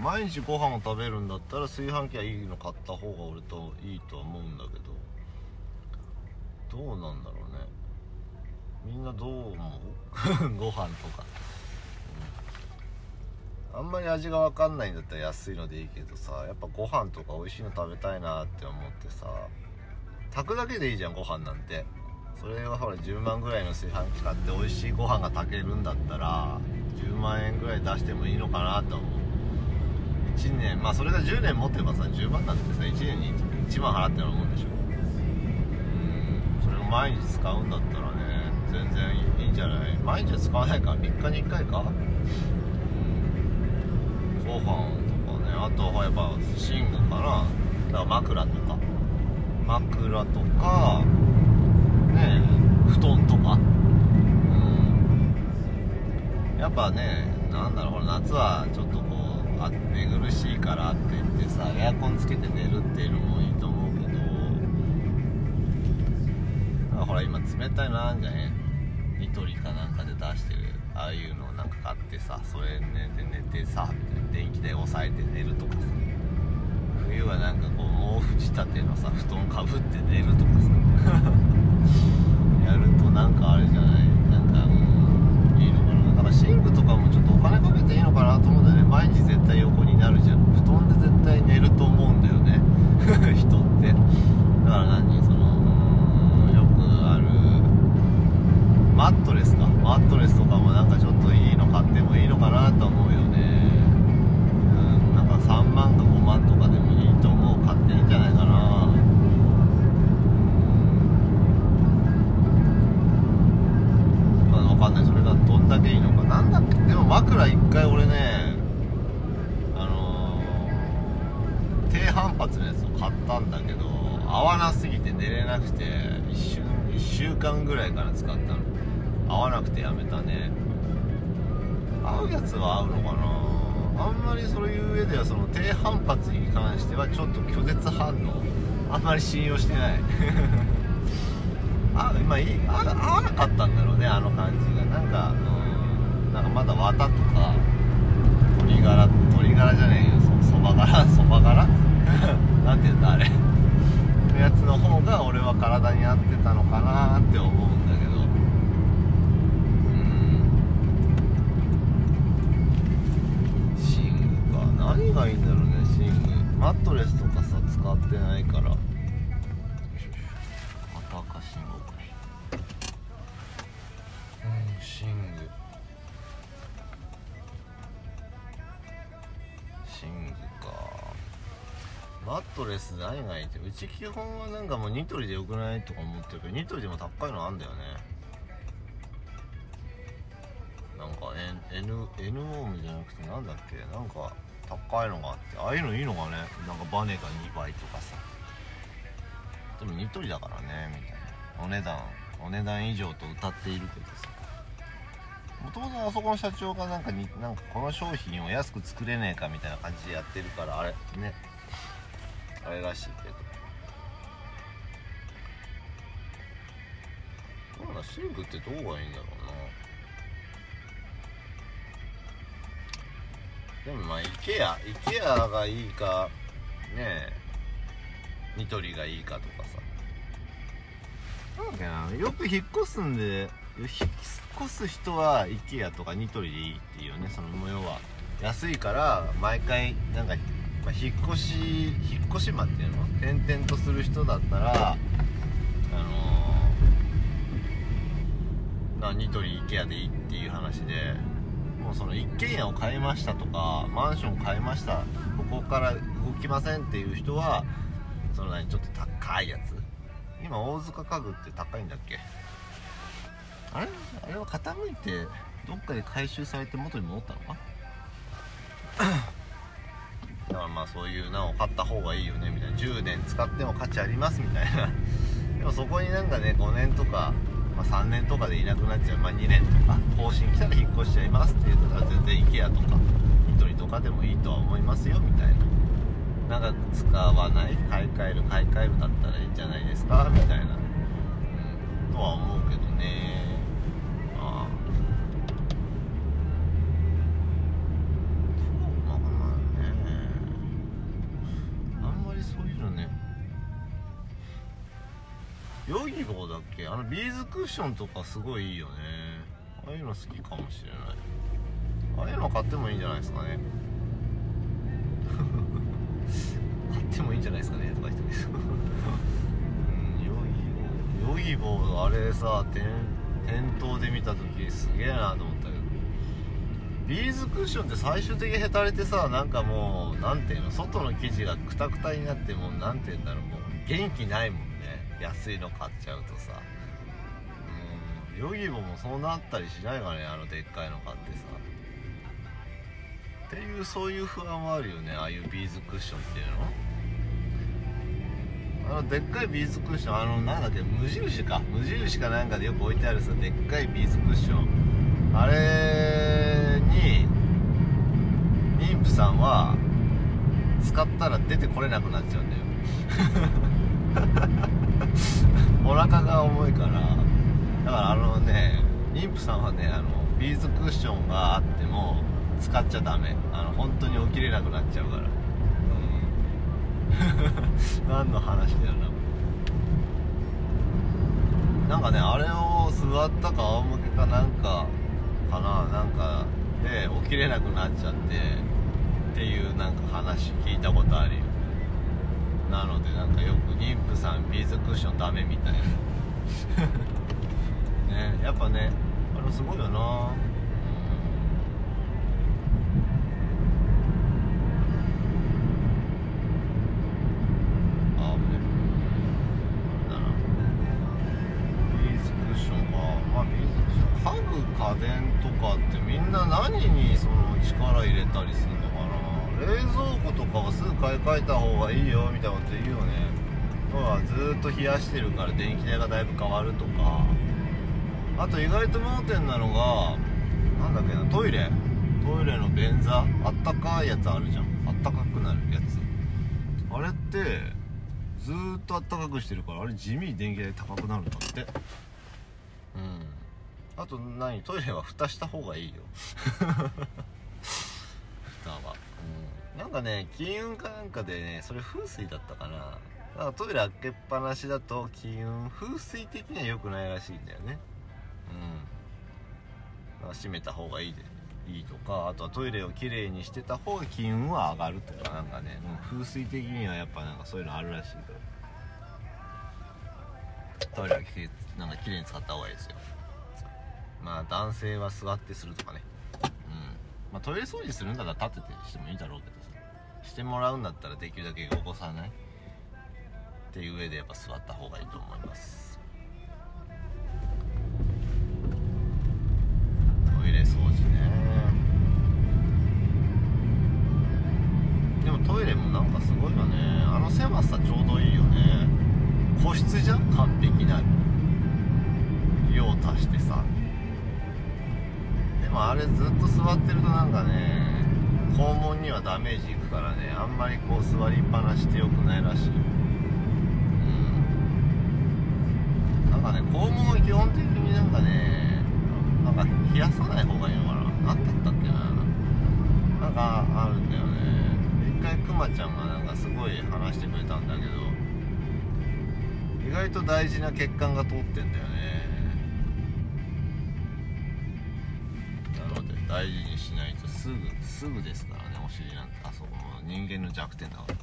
毎日ご飯を食べるんだったら炊飯器はいいの買った方が俺といいとは思うんだけどどうなんだろうね。みんなどう思う？[laughs] ご飯とか、うん、あんまり味が分かんないんだったら安いのでいいけどさやっぱご飯とか美味しいの食べたいなって思ってさ炊くだけでいいじゃんご飯なんて。それはほら10万ぐらいの炊飯器買って美味しいご飯が炊けるんだったら10万円ぐらい出してもいいのかなと思う。1年まあそれが10年持ってばさ10万なんてさ1年に1万払ってるもんでしょ。うんそれを毎日使うんだったらね全然いいんじゃない？毎日は使わないか？ら3日に1回か？うん。ご飯とかねあとはやっぱ寝具かな？だから枕とか。枕とかね布団とか。うん。やっぱねなんだろうほら夏はちょっとあ寝苦しいからって言ってさエアコンつけて寝るっていうのもいいと思うけどほら今冷たいのあんじゃねニトリかなんかで出してるああいうのをなんか買ってさそれ寝て寝てさ電気代抑えて寝るとかさ冬はなんかこう毛布仕立てのさ布団かぶって寝るとかさ [laughs] やるとなんかあれじゃない？なんかういいのかな？だから寝具とかもちょっとお金かけていいのかなと思うんだよね。毎日まり信用してない。[laughs] あまあい？いあトレス何がいいって。うち基本はなんかもうニトリでよくないとか思ってるけどニトリでも高いのあんだよね。なんか N, N, N オームじゃなくてなんだっけ？なんか高いのがあってああいうのいいのかねなんかバネが2倍とかさ。でもニトリだからねみたいな。お値段お値段以上と歌っているけどさ。もともとあそこの社長がなんかになんかこの商品を安く作れねえかみたいな感じでやってるからあれね。あれらしいけど。どうだシンクってどうがいいんだろうな。でもまあ IKEA IKEA がいいかねえニトリがいいかとかさ。なんだっけなよく引っ越すんで引っ越す人は IKEA とかニトリでいいっていうねその要は。安いから毎回なんか、まあ、引っ越し引っ越し間っていうの転々とする人だったらあのー、なニトリ IKEA でいいっていう話でもうその一軒家を買いましたとかマンションを買いましたここから動きませんっていう人はその何ちょっと高いやつ。今大塚家具って高いんだっけ？あれ？あれは傾いてどっかで回収されて元に戻ったのか？だからまあそういうのを買った方がいいよねみたいな。10年使っても価値ありますみたいな。[laughs] でもそこになんかね5年とか、まあ、3年とかでいなくなっちゃう、まあ、2年とか更新来たら引っ越しちゃいますって言ったら全然 IKEA とかニトリとかでもいいとは思いますよみたいな。長く使わない買い替える買い替えるだったらいいんじゃないですかみたいな、うん、とは思うけどね。ヨギボーだっけ？あのビーズクッションとかすごいいいよね。ああいうの好きかもしれない。ああいうの買ってもいいんじゃないですかね。[laughs] 買ってもいいんじゃないですかね？とか言って。るけどうんヨギボーヨギボーあれさ店店頭で見た時すげえなと思ったけど。ビーズクッションって最終的にへたれてさなんかもうなんていうの？外の生地がクタクタになってもうなんていうんだろう。もう元気ないもん。安いの買っちゃうとさ。うんヨギボもそうなったりしないかねあのでっかいの買ってさ。っていうそういう不安はあるよねああいうビーズクッションっていうの。あのでっかいビーズクッションあのなんだっけ無印か。無印かなんかでよく置いてあるさでっかいビーズクッション。あれに妊婦さんは使ったら出てこれなくなっちゃうんだよ。[laughs] [laughs] お腹が重いから。だからあのね妊婦さんはねあのビーズクッションがあっても使っちゃダメ。あの本当に起きれなくなっちゃうから。うん。[laughs] 何の話だよな。なんかねあれを座ったか仰向けかなんかかな。なんかで起きれなくなっちゃってっていうなんか話聞いたことあるよ。なのでなんかよく妊婦さんビーズクッションダメみたいな。[laughs] ねやっぱねあれすごいよな。あ危ねあれだなビーズクッションかまあビーズクッション家具家電とかってみんな何にその力入れたりするの？冷蔵庫とかはすぐ買い替えた方がいいよみたいなこと言うよね。要はずっと冷やしてるから電気代がだいぶ変わるとか。あと意外と盲点なのがなんだっけなトイレ。トイレの便座。あったかいやつあるじゃん。あったかくなるやつ。あれってずーっとあったかくしてるからあれ地味に電気代高くなるんだって。うん。あと何？トイレは蓋した方がいいよ。なんかね金運かなんかでねそれ風水だったかな。だかトイレ開けっぱなしだと金運風水的には良くないらしいんだよね。うん。だから閉めた方がいいでいいとかあとはトイレをきれいにしてた方が金運は上がるとかなんかね、う風水的にはやっぱなんかそういうのあるらしいから。トイレはきなんかきれいに使った方がいいですよ。まあ男性は座ってするとかね。うん。まあトイレ掃除するんだったら立ててしてもいいだろうけど。してもらうんだったらできるだけ起こさないっていう上でやっぱ座った方がいいと思います。トイレ掃除ね。でもトイレもなんかすごいよね。あの狭さちょうどいいよね。個室じゃん？完璧な。用足してさ。でもあれずっと座ってるとなんかね肛門にはダメージいくからね。あんまりこう座りっぱなしってよくないらしい。うん。なんかね肛門は基本的になんかねなんか冷やさない方がいいのかな。何だったっけな。なんかあるんだよね。一回くまちゃんがなんかすごい話してくれたんだけど意外と大事な血管が通ってんだよね。なので大事にしないとすぐすぐですからねお尻なんてあそこも人間の弱点だから。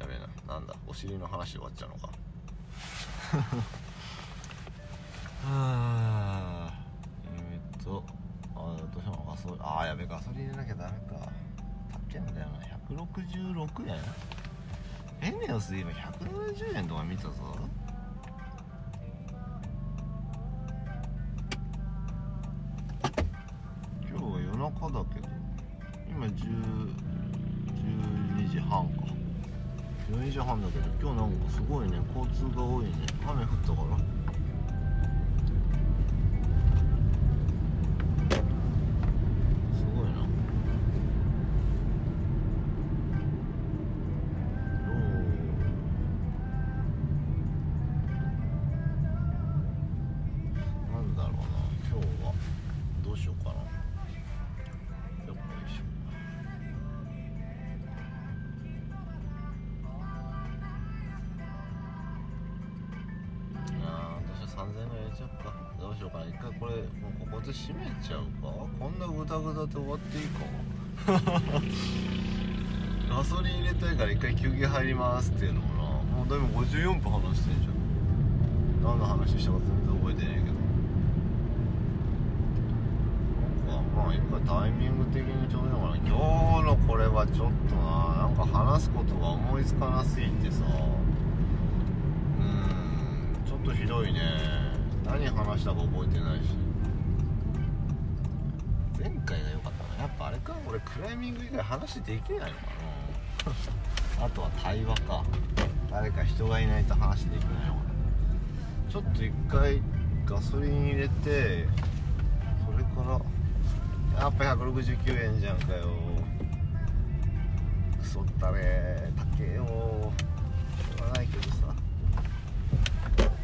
やべえななんだお尻の話で終わっちゃうのか。はあ。[laughs] えーっとあどうしようガソリンあーやべガソリン入れなきゃダメか。高っけんだよな166円？エネオスで今170円とか見たぞ4時半だけど今日なんかすごいね交通が多いね。雨降ったから。休憩入りますっていうのもなもうでも54分話してんじゃん。何の話したか全然覚えてないけど。なんかまあ一回タイミング的にちょうどいいのかな。今日のこれはちょっとななんか話すことが思いつかなすぎてさ。うんちょっとひどいね。何話したか覚えてないし。前回が良かったな。やっぱあれか。俺クライミング以外話できないのかな。あとは対話か。誰か人がいないと話できない。のかなちょっと一回ガソリン入れてそれからやっぱ169円じゃんかよ。ソったね。高えよ。しょうがないけどさ。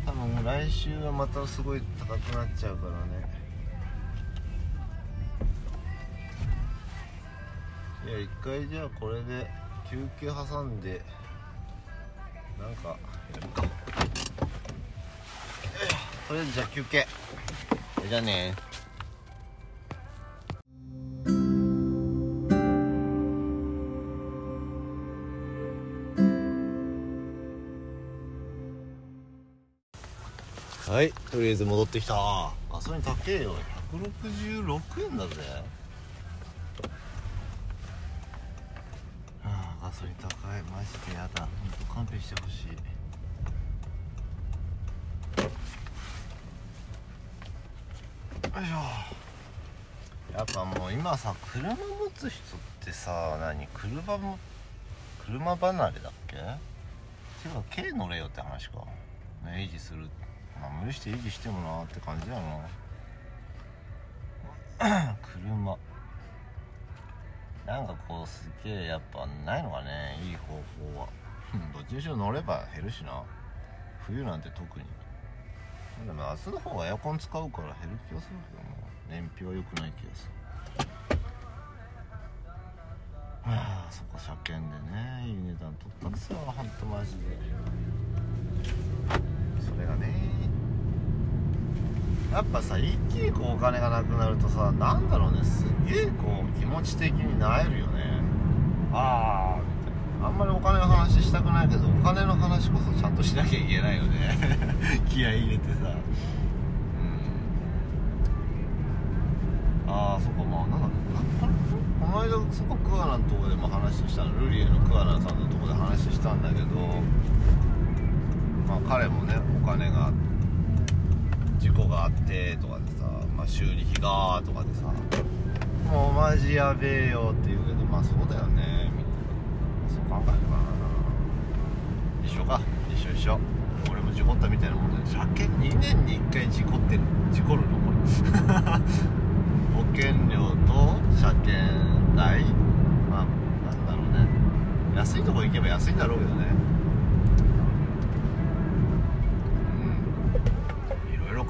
多分来週はまたすごい高くなっちゃうからね。いや一回じゃあこれで休憩挟んでなんかやるかとりあえずじゃあ休憩。じゃあね。はいとりあえず戻ってきた。ガソリン高えよ。166円だぜああガソリン高いマジでやだ。ほんと勘弁してほしい。よいしょ。やっぱもう今さ車持つ人ってさ何車も車離れだっけ？ていうか軽乗れよって話か。ね維持する。まあ無理して維持してもなって感じやな。[clears throat] 車。なんかこうすげえやっぱないのかねいい方法は。どっちにしろ乗れば減るしな。冬なんて特に。でも明日の方がエアコン使うから減る気がするけどな。燃費は良くない気がする。はあそこ車検でねいい値段取ったんですよほんとマジで。それがねやっぱさ一気にこうお金がなくなるとさなんだろうねすげえこう気持ち的になえるよね。ああみたいなあんまりお金の話したくないけどお金の話こそちゃんとしなきゃいけないよね。[laughs] 気合い入れてさ。ああそっかまあなんだこの間そこ桑名のとこでも話したのルリエの桑名さんのとこで話したんだけどまあ彼もねお金があって事故があってとかでさ、まあ、修理費がとかでさもうマジやべえよって言うけどまあそうだよねみたいな。そう考えるかな。一緒か。一緒一緒。俺も事故ったみたいなもんで車検2年に1回事故ってる。事故るのこれ。[laughs] 保険料と車検代。まあなんだろうね。安いとこ行けば安いんだろうけどね。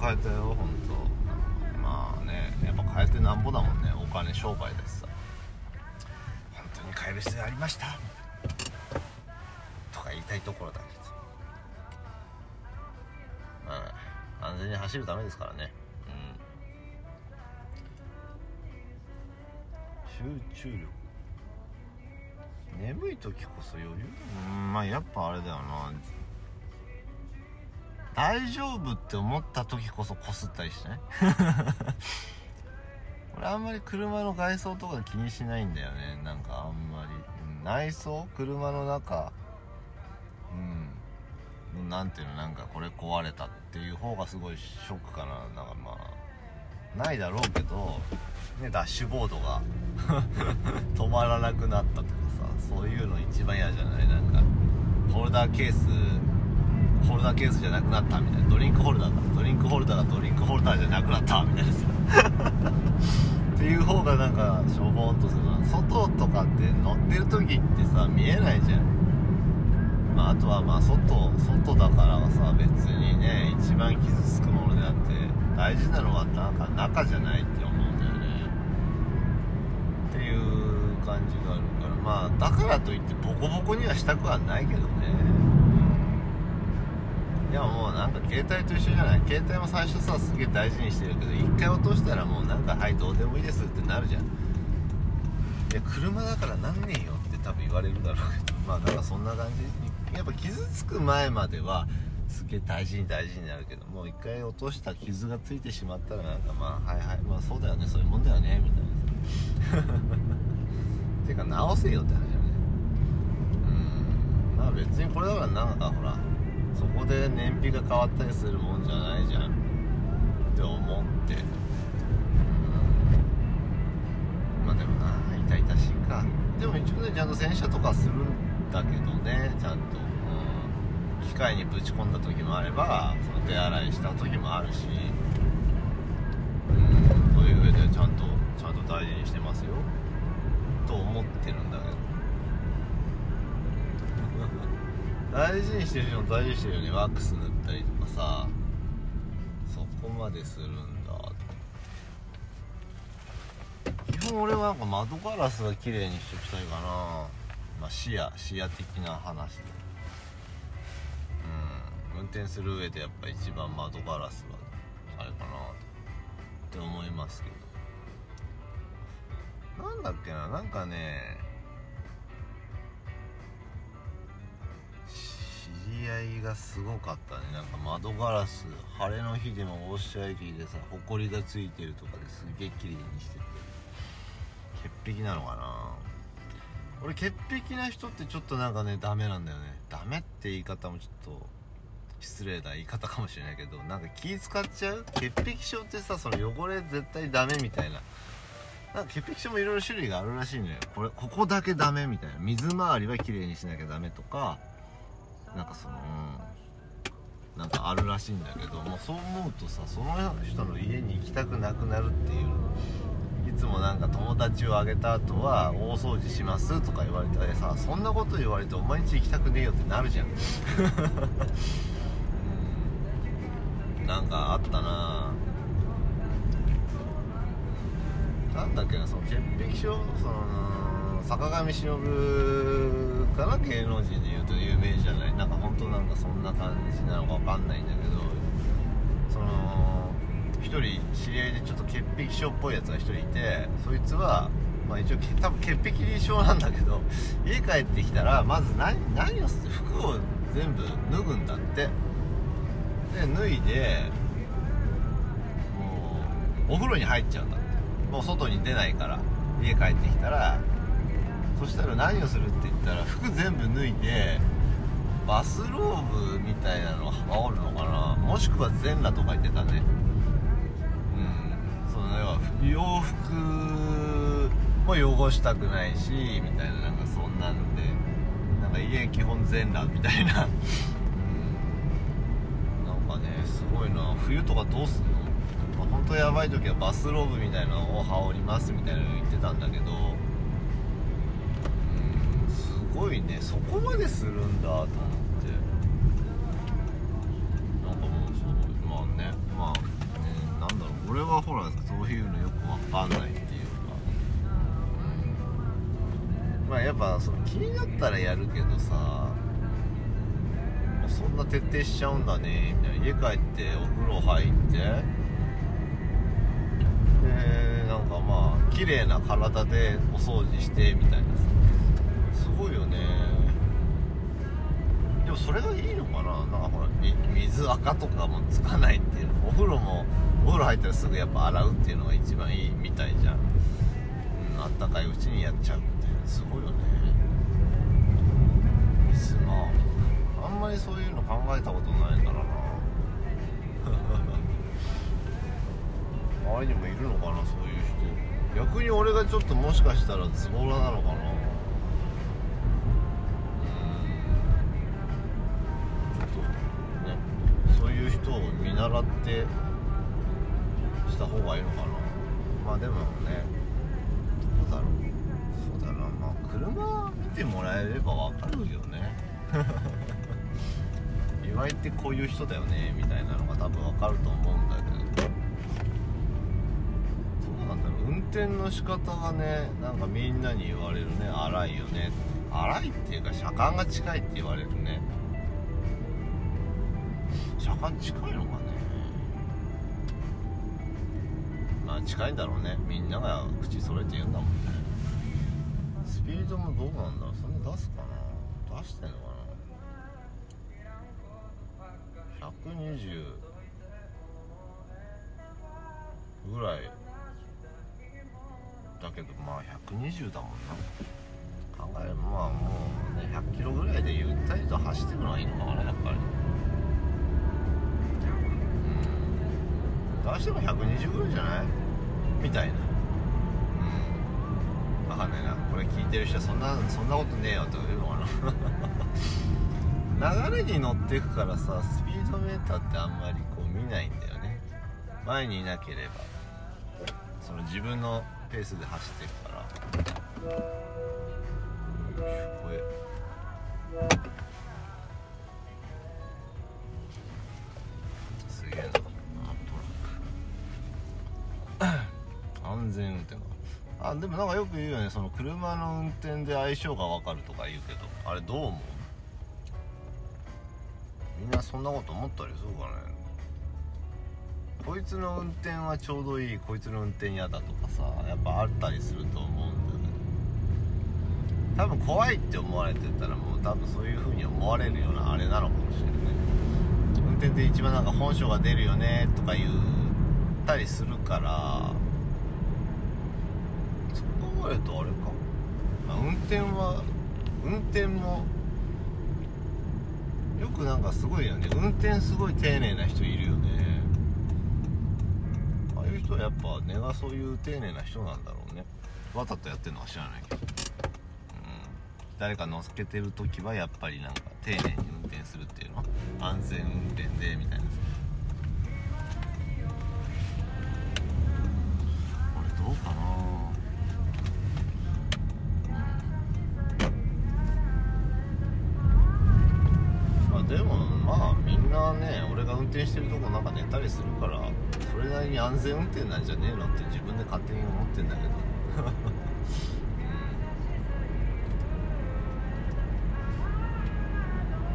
変えたよ本当。まあねやっぱ変えてなんぼだもんねお金商売ですさ。本当に変える必要ありました。とか言いたいところだけど。まあ安全に走るためですからね。うん。集中力。眠い時こそ余裕うん。まあやっぱあれだよな。大丈夫って思った時こそこすったりしない [laughs] 俺あんまり車の外装とか気にしないんだよね。なんかあんまり、内装？車の中？うん。なんていうの？なんかこれ壊れたっていう方がすごいショックかな。なんかまあないだろうけど、ね、ダッシュボードが [laughs] 止まらなくなったとかさそういうの一番嫌じゃない？なんかホルダーケースホルダーケースじゃなくなったみたいな。ドリンクホルダーだ。ドリンクホルダーがドリンクホルダーじゃなくなったみたいな。さ [laughs] っていう方がなんかしょぼーんとするな。外とかって乗ってる時ってさ見えないじゃん。まああとはまあ外外だからさ別にね一番傷つくものであって大事なのはなんか中じゃないって思うんだよね。っていう感じがあるから。まあだからといってボコボコにはしたくはないけどねいやもうなんか携帯と一緒じゃない？携帯も最初さすげえ大事にしてるけど一回落としたらもうなんかはいどうでもいいですってなるじゃん。いや車だからなんねえよって多分言われるだろうけど。まあなんかそんな感じやっぱ傷つく前まではすげえ大事に大事になるけどもう一回落とした傷がついてしまったらなんかまあはいはいまあそうだよね。そういうもんだよね。みたいな。[laughs] ていうか直せよって話だよね。うん。まあ別にこれだからなんかほらそこで燃費が変わったりするもんじゃないじゃん。って思って。まあでもな痛々しいか。でも一応ねちゃんと洗車とかするんだけどねちゃんと、うん、機械にぶち込んだ時もあればその手洗いした時もあるし。うん。そういう上でちゃんとちゃんと大事にしてますよ。と思ってるんだけど。大事にしてる人も大事にしてるよね。ワックス塗ったりとかさ。そこまでするんだ。基本俺はなんか窓ガラスが綺麗にしておきたいかな。まあ視野視野的な話で。うん。運転する上でやっぱ一番窓ガラスはあれかなって思いますけど。なんだっけな。なんかねり合いがすごかったね。なんか窓ガラス晴れの日でもウォッシャーでさほこりがついてるとかですげえ綺麗にしてて。潔癖なのかな。俺潔癖な人ってちょっとなんかねダメなんだよね。ダメって言い方もちょっと失礼な言い方かもしれないけどなんか気使っちゃう？潔癖症ってさその汚れ絶対ダメみたいな。なんか潔癖症もいろいろ種類があるらしいのよ。これここだけダメみたいな。水回りは綺麗にしなきゃダメとかなんかその、なんかあるらしいんだけどもうそう思うとさその人の家に行きたくなくなるっていういつもなんか友達をあげた後は大掃除しますとか言われたらさそんなこと言われてお前んち行きたくねえよってなるじゃん。[laughs] なんかあったな。なんだっけなその潔癖症その坂上忍かな芸能人でいうと有名じゃないなんか本当なんかそんな感じなのか分かんないんだけどその一人知り合いでちょっと潔癖症っぽいやつが一人いてそいつはまあ一応多分潔癖症なんだけど家帰ってきたらまず何をする服を全部脱ぐんだってで脱いでもうお風呂に入っちゃうんだって。もう外に出ないから家帰ってきたらそしたら何をするって言ったら服全部脱いでバスローブみたいなのを羽織るのかな。もしくは全裸とか言ってたね。うん。その要は洋服も汚したくないしみたいななんかそんなんで。なんか家基本全裸みたいな。うん。なんかねすごいな。冬とかどうすんの？まあ本当やばい時はバスローブみたいなのを羽織りますみたいなの言ってたんだけど。ごいね。そこまでするんだと思って。なんかもうそうまあね。まあねなんだろう。俺はほらそういうのよくわかんないっていうか、まあやっぱその気になったらやるけどさ。そんな徹底しちゃうんだねみたいな。家帰ってお風呂入って。でなんかまあ綺麗な体でお掃除してみたいなさ。ごいよね。でもそれがいいのかな。なんかほら水垢とかもつかないっていう。お風呂もお風呂入ったらすぐやっぱ洗うっていうのが一番いいみたいじゃん、うん、あったかいうちにやっちゃうってすごいよね。水まああんまりそういうの考えたことないからな。[laughs] 周りにもいるのかなそういう人。逆に俺がちょっともしかしたらズボラなのかな。見習ってした方がいいのかな。まあでもねどうだろう。そうだな。まあ車見てもらえれば分かるよね。[laughs] 岩井ってこういう人だよねみたいなのが多分分かると思うんだけど。そうなんだろう。運転の仕方がねなんかみんなに言われるね。荒いよね。荒いっていうか車間が近いって言われるね。車間近いのかね近いんだろうね。みんなが口揃えて言うんだもんね。スピードもどうなんだろう。そんな出すかな。出してんのかな。120ぐらいだけどまあ120だもんな。考えればまあもうね100キロぐらいでゆったりと走ってくのがいいのかなやっぱり。出しても120ぐらいじゃない？みたいな。うん分かんないなこれ聞いてる人はそんなそんなことねえよって言うのかな。流れに乗ってくからさスピードメーターってあんまりこう見ないんだよね。前にいなければ。その自分のペースで走っていくから。これ全運転かあでもなんかよく言うよね。その車の運転で相性が分かるとか言うけど。あれどう思う？みんなそんなこと思ったりするかね。こいつの運転はちょうどいい。こいつの運転嫌だとかさ。やっぱあったりすると思うんだけど多分怖いって思われてたらもう多分そういう風に思われるようなあれなのかもしれない。運転で一番なんか本性が出るよねとか言ったりするから。そう考えるとあれか、あ、運転は運転もよくなんかすごいよね。運転すごい丁寧な人いるよね。ああいう人はやっぱ根がそういう丁寧な人なんだろうね。わざとやってるのは知らないけど、うん、誰か乗っけてる時はやっぱりなんか丁寧に運転するっていうのは安全運転でみたいなこ転してるとこなんか寝たりするからそれなりに安全運転なんじゃねえのって自分で勝手に思ってんだけど。[laughs]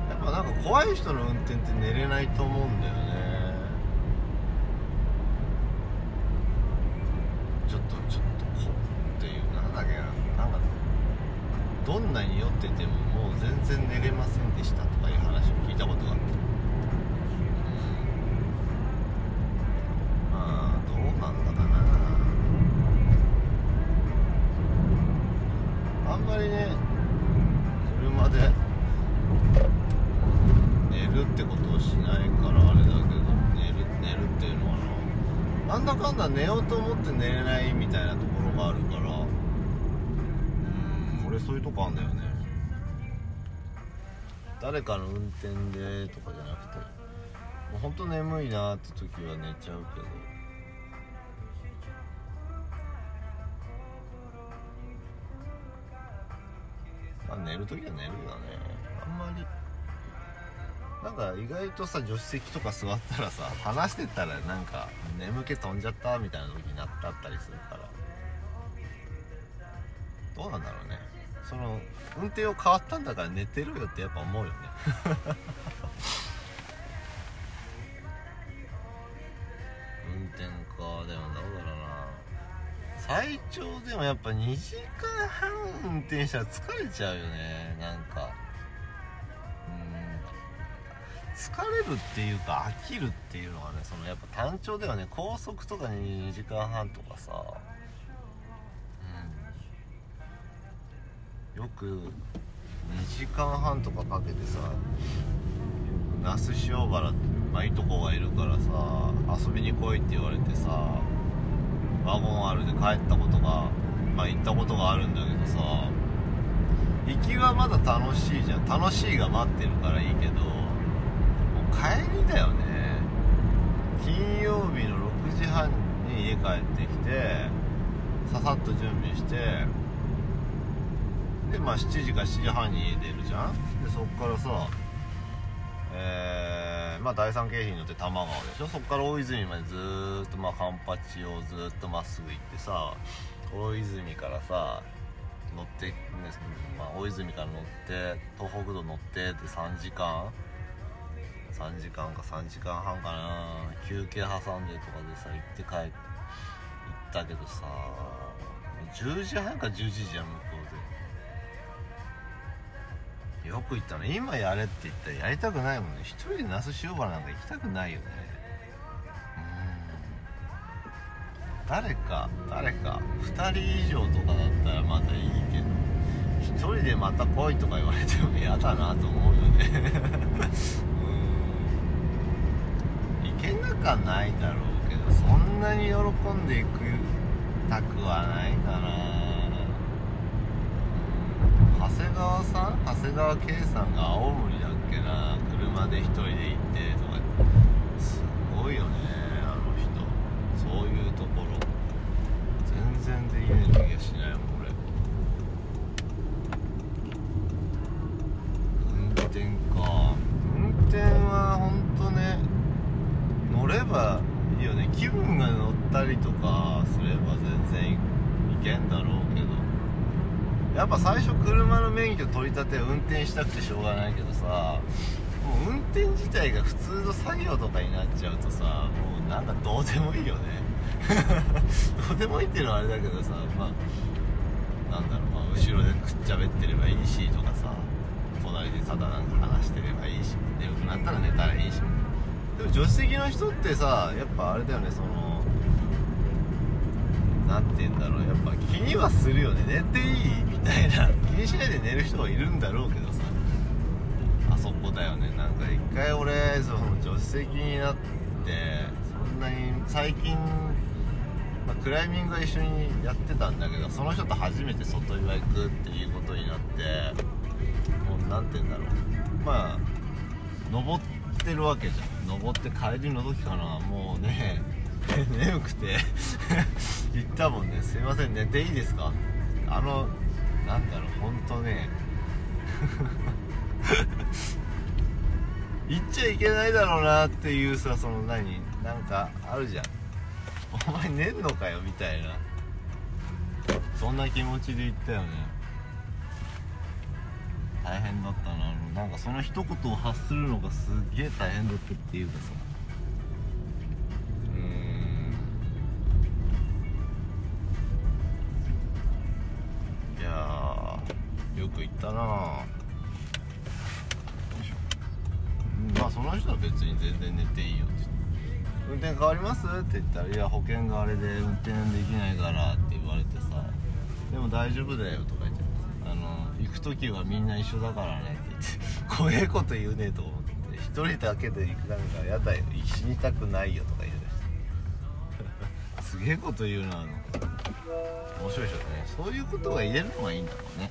やっぱなんか怖い人の運転って寝れないと思うんだよねちょっとちょっとこっていうなんだっけななんかどんなに酔っててももう全然寝れませんでしたとかいう話を聞いたことがあってまあどうなんだかなあんまりね車で寝るってことをしないからあれだけど寝る寝るっていうのはななんだかんだ寝ようと思って寝れないみたいなところがあるからうん俺そういうとこあんだよね誰かの運転でとかじゃなくてもうほんと眠いなって時は寝ちゃうけど。まあ寝る時は寝るよね。あんまり。なんか意外とさ助手席とか座ったらさ話してたらなんか眠気飛んじゃったみたいな時になったったりするから。どうなんだろうね。その運転を変わったんだから寝てるよってやっぱ思うよね。[laughs] 運転かでもどうだろうな最長でもやっぱ2時間半運転したら疲れちゃうよね。なんか。うん。疲れるっていうか飽きるっていうのがねそのやっぱ単調だよね。高速とかに2時間半とかさ。うん。よく2時間半とかかけてさ那須塩原って、まあ、いとこがいるからさ遊びに来いって言われてさワゴンあるで帰ったことがまあ行ったことがあるんだけどさ行きはまだ楽しいじゃん。楽しいが待ってるからいいけどもう帰りだよね。金曜日の6時半に家帰ってきてささっと準備してでまあ7時か7時半に家出るじゃん。でそっからさえー、まあ第三京浜に乗って多摩川でしょ。そっから大泉までずっとまあカンパチをずっとまっすぐ行ってさ大泉からさ乗って、ねまあ、大泉から乗って東北道乗ってで3時間。3時間か3時間半かな。休憩挟んでとかでさ行って帰って行ったけどさ10時半か11時じゃん。よく言ったね。今やれって言ったらやりたくないもんね。一人で那須塩原なんか行きたくないよね。うん。誰か誰か2人以上とかだったらまだいいけど一人でまた来いとか言われても嫌だなと思うよね。[laughs] うん。行けなかないだろうけどそんなに喜んでいくたくはないかな。長谷川さん長谷川圭さんが青森だっけな車で1人で行ってとかすごい。よねあの人そういうところ。全然でイメージがしないもん俺運転か運転は本当ね乗ればいいよね。気分が乗ったりとかすれば全然いけんだろう。やっぱ最初車の免許取り立て運転したくてしょうがないけどさもう運転自体が普通の作業とかになっちゃうとさもうなんかどうでもいいよね。[laughs] どうでもいいっていうのはあれだけどさまあなんだろう、まあ、後ろでくっちゃべってればいいしとかさ隣でただなんか話してればいいし眠くなったら寝たらいいし。でも助手席の人ってさやっぱあれだよねその何て言うんだろう。やっぱ気にはするよね。寝ていいみたいな。[laughs] 気にしないで寝る人はいるんだろうけどさ。あそこだよねなんか一回俺その助手席になってそんなに最近、まあ、クライミングは一緒にやってたんだけどその人と初めて外岩行くっていうことになってもう何て言うんだろう。まあ登ってるわけじゃん。登って帰りの時かな。もうね [laughs] 眠くて。[laughs] 言ったもんね「すいません寝ていいですか?」あのなんだろう。本当ね。[laughs] 言っちゃいけないだろうなっていうさその何？なんかあるじゃん。お前寝んのかよみたいな。そんな気持ちで言ったよね。大変だったな。なんかその一言を発するのがすげえ大変だったっていうかさ。よく言ったな。よいしょうんまあその人は別に全然寝ていいよって運転変わります？って言ったら「いや保険があれで運転できないから」って言われてさ「でも大丈夫だよ」とか言って。あの行く時はみんな一緒だからねって言って [laughs] 怖えこと言うねと思って一人だけで行くなんかやだよ死にたくないよとか言い出して。[laughs] すげえこと言うなあの面白いでしょうね。そういうことが言えるのがいいんだろうね。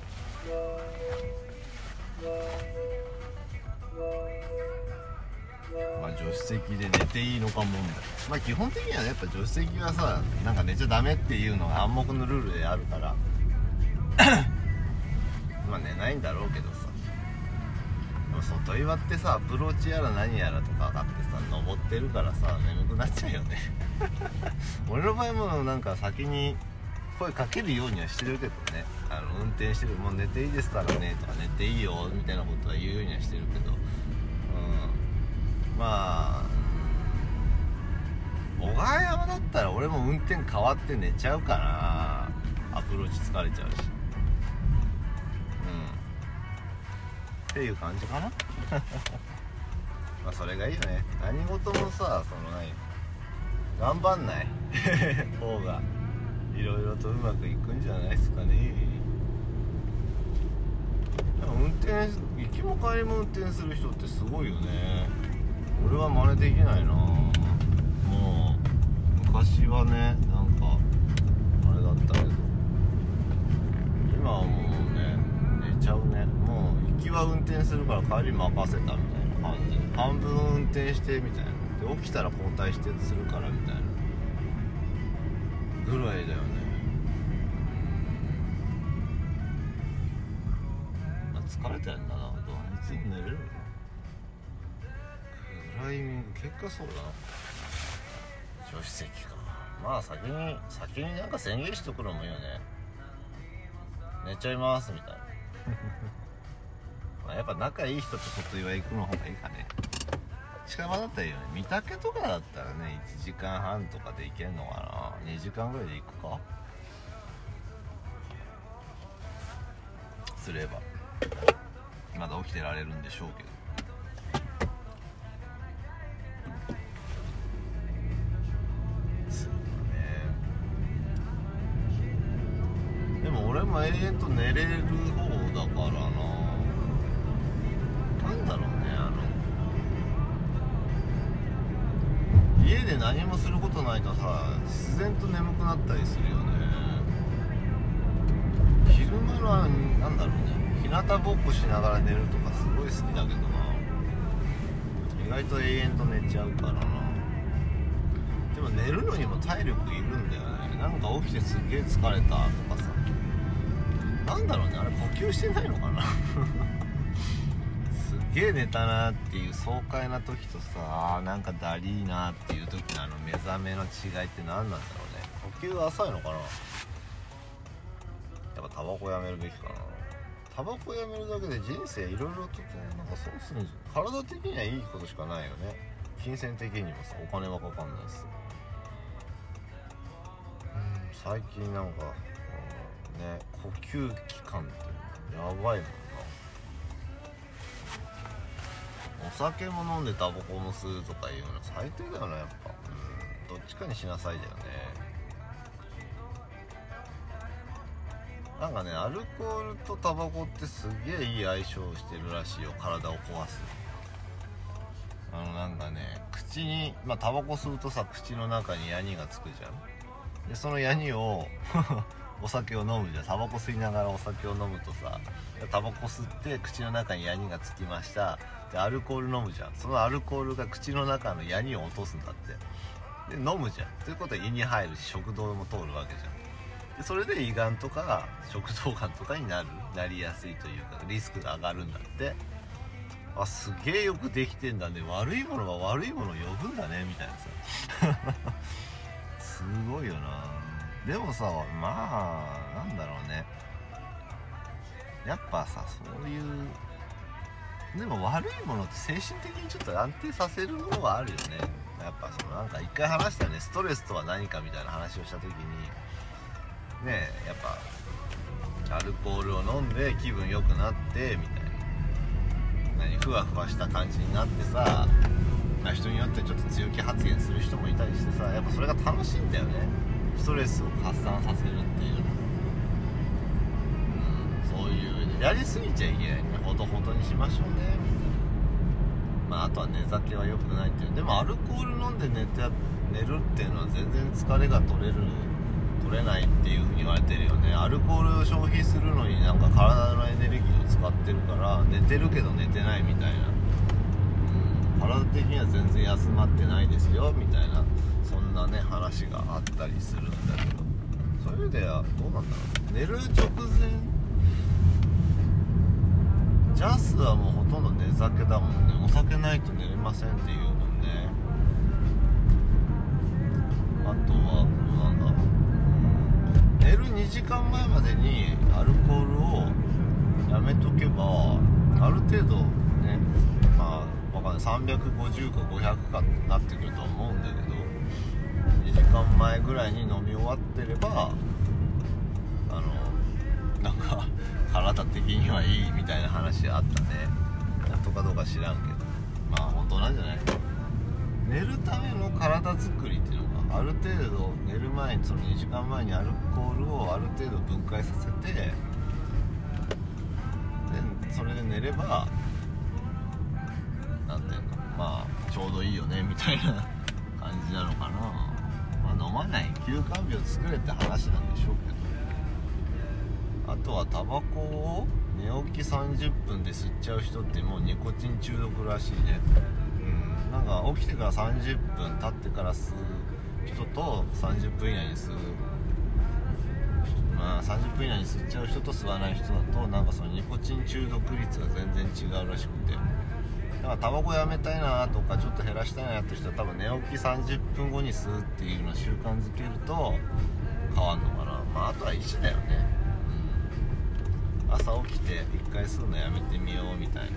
まあ助手席で寝ていいのか問題。まあ基本的にはねやっぱ助手席はさなんか寝ちゃダメっていうのが暗黙のルールであるから。[coughs] まあ寝ないんだろうけどさ。でも外岩ってさアプローチやら何やらとかがあってさ登ってるからさ眠くなっちゃうよね。[laughs] 俺の場合もなんか先に声かけるようにはしてるけどね。あの運転してるもう寝ていいですからねとか寝ていいよみたいなことは言うようにはしてるけど。うん。まあ小川山だったら俺も運転変わって寝ちゃうかな。アプローチ疲れちゃうし。うん。っていう感じかな。[laughs] まあそれがいいよね。何事もさその何頑張んない。[laughs] 方が。いろいろとうまくいくんじゃないですかね。運転行きも帰りも運転する人ってすごいよね。俺は真似できないな。もう昔はねなんかあれだったけど。今はもうね寝ちゃうね。もう行きは運転するから帰り任せたみたいな感じ。半分運転してみたいな。で起きたら交代してするからみたいな。ぐらいだよね。まあ疲れたやんなな。んかいつも寝れるの？クライミング結果そうだな。助手席か。まあ先に先になんか宣言しとくのもいいよね。寝ちゃいますみたいな。[laughs] まあやっぱ仲いい人と外岩行くの方がいいかね近場だったらいいよね。御嶽とかだったらね1時間半とかで行けんのかな？2時間ぐらいで行くか？すれば。まだ起きてられるんでしょうけど。でも俺も永遠と寝れる方だからな。で何もすることないとさ自然と眠くなったりするよね。昼間のなんだろうね。日向ぼっこしながら寝るとかすごい好きだけどな。意外と永遠と寝ちゃうからな。でも寝るのにも体力いるんだよね。なんか起きてすっげえ疲れたとかさ。なんだろうね。あれ呼吸してないのかな。げえ寝たなっていう爽快な時とさあなんかだりーなっていう時のあの目覚めの違いって何なんだろうね。呼吸が浅いのかな。やっぱタバコやめるべきかな。タバコやめるだけで人生いろいろとってなんかそうする体的にはいいことしかないよね。金銭的にもさお金はかかんないし。うん最近なんか、うんね呼吸器官ってやばいもんお酒も飲んでタバコも吸うとかいうの最低だよねやっぱ。うんどっちかにしなさいだよね。なんかねアルコールとタバコってすげえいい相性をしてるらしいよ体を壊すあのなんかね口にまあタバコ吸うとさ口の中にヤニがつくじゃん。でそのヤニを [laughs] お酒を飲むじゃん。タバコ吸いながらお酒を飲むとさタバコ吸って口の中にヤニがつきました。でアルコール飲むじゃん。そのアルコールが口の中のヤニを落とすんだって。で飲むじゃん。ということは胃に入るし食道も通るわけじゃん。でそれで胃がんとか食道がんとかになる。なりやすいというかリスクが上がるんだって。あすげえよくできてんだね。悪いものは悪いものを呼ぶんだね。みたいなさ。[laughs] すごいよな。でもさまあなんだろうね。やっぱさそういうでも悪いものって精神的にちょっと安定させるものはあるよね。やっぱそのなんか一回話したよねストレスとは何かみたいな話をした時にねやっぱアルコールを飲んで気分良くなってみたいな。何ふわふわした感じになってさ、まあ、人によってちょっと強気発言する人もいたりしてさやっぱそれが楽しいんだよね。ストレスを発散させるっていうやりすぎちゃいけないねほどほどにしましょうねみたいな。まああとは寝酒は良くないっていう。でもアルコール飲んで寝て寝るっていうのは全然疲れが取れる取れないっていうふうに言われてるよね。アルコールを消費するのになんか体のエネルギーを使ってるから寝てるけど寝てないみたいな、うん、体的には全然休まってないですよみたいなそんなね話があったりするんだけど。そういう意味ではどうなんだろう。寝る直前ジャスはもうほとんど寝酒だもんね。お酒ないと寝れませんっていうもんね。あとはなんだ寝る2時間前までにアルコールをやめとけばある程度ねまあわかんない。350か500かってなってくると思うんだけど2時間前ぐらいに飲み終わってればあのなんか体的にはいいみたいな話あったね。本当かどうか知らんけど。まあ本当なんじゃない？寝るための体作りっていうのがある程度寝る前にその2時間前にアルコールをある程度分解させてでそれで寝ればなんていうのまあちょうどいいよねみたいな感じなのかな。まあ飲まない休館日を作れって話なんでしょうけど。あとはタバコを寝起き30分で吸っちゃう人ってもうニコチン中毒らしいね。うん。なんか起きてから30分経ってから吸う人と30分以内に吸うまあ30分以内に吸っちゃう人と吸わない人だとなんかそのニコチン中毒率が全然違うらしくて。だからタバコやめたいなとかちょっと減らしたいなって人は多分寝起き30分後に吸うっていうのを習慣づけると変わんのかな。まああとは一緒だよね朝起きて一回吸うのやめてみようみたいな。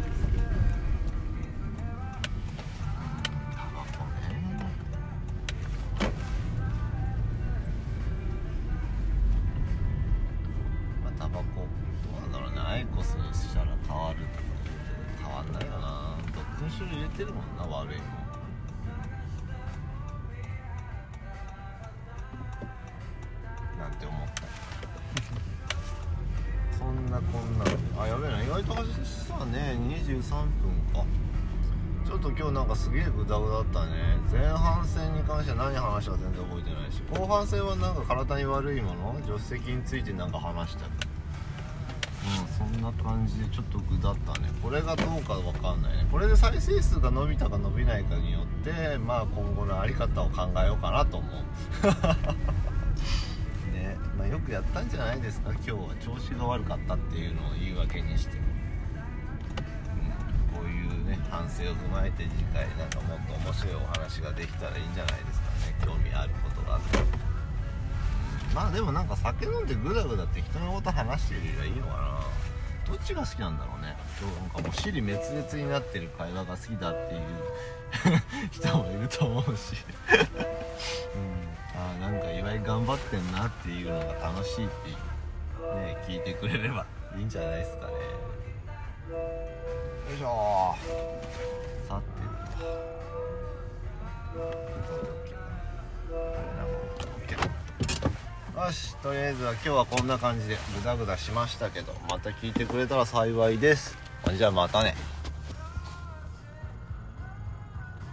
悪いもの助手席についてなんか話したうんそんな感じでちょっとグダったね。これがどうかわかんないね。これで再生数が伸びたか伸びないかによってまあ今後の在り方を考えようかなと思う。[laughs] ね。まあ、よくやったんじゃないですか。今日は調子が悪かったっていうのを言い訳にして、うん、こういうね反省を踏まえて次回なんかもっと面白いお話ができたらいいんじゃないですかね。興味あることがあってまあでもなんか酒飲んでグダグダ適当なこと話してるよりはいいのかな。どっちが好きなんだろうね。今日なんかもう尻滅裂になってる会話が好きだっていう。[laughs] 人もいると思うし。うん。ああなんか岩井頑張ってんなっていうのが楽しいっていう。ね聞いてくれれば。いいんじゃないですかね。よいしょ。さてとよしとりあえずは今日はこんな感じでグダグダしましたけどまた聞いてくれたら幸いです。じゃあまたね。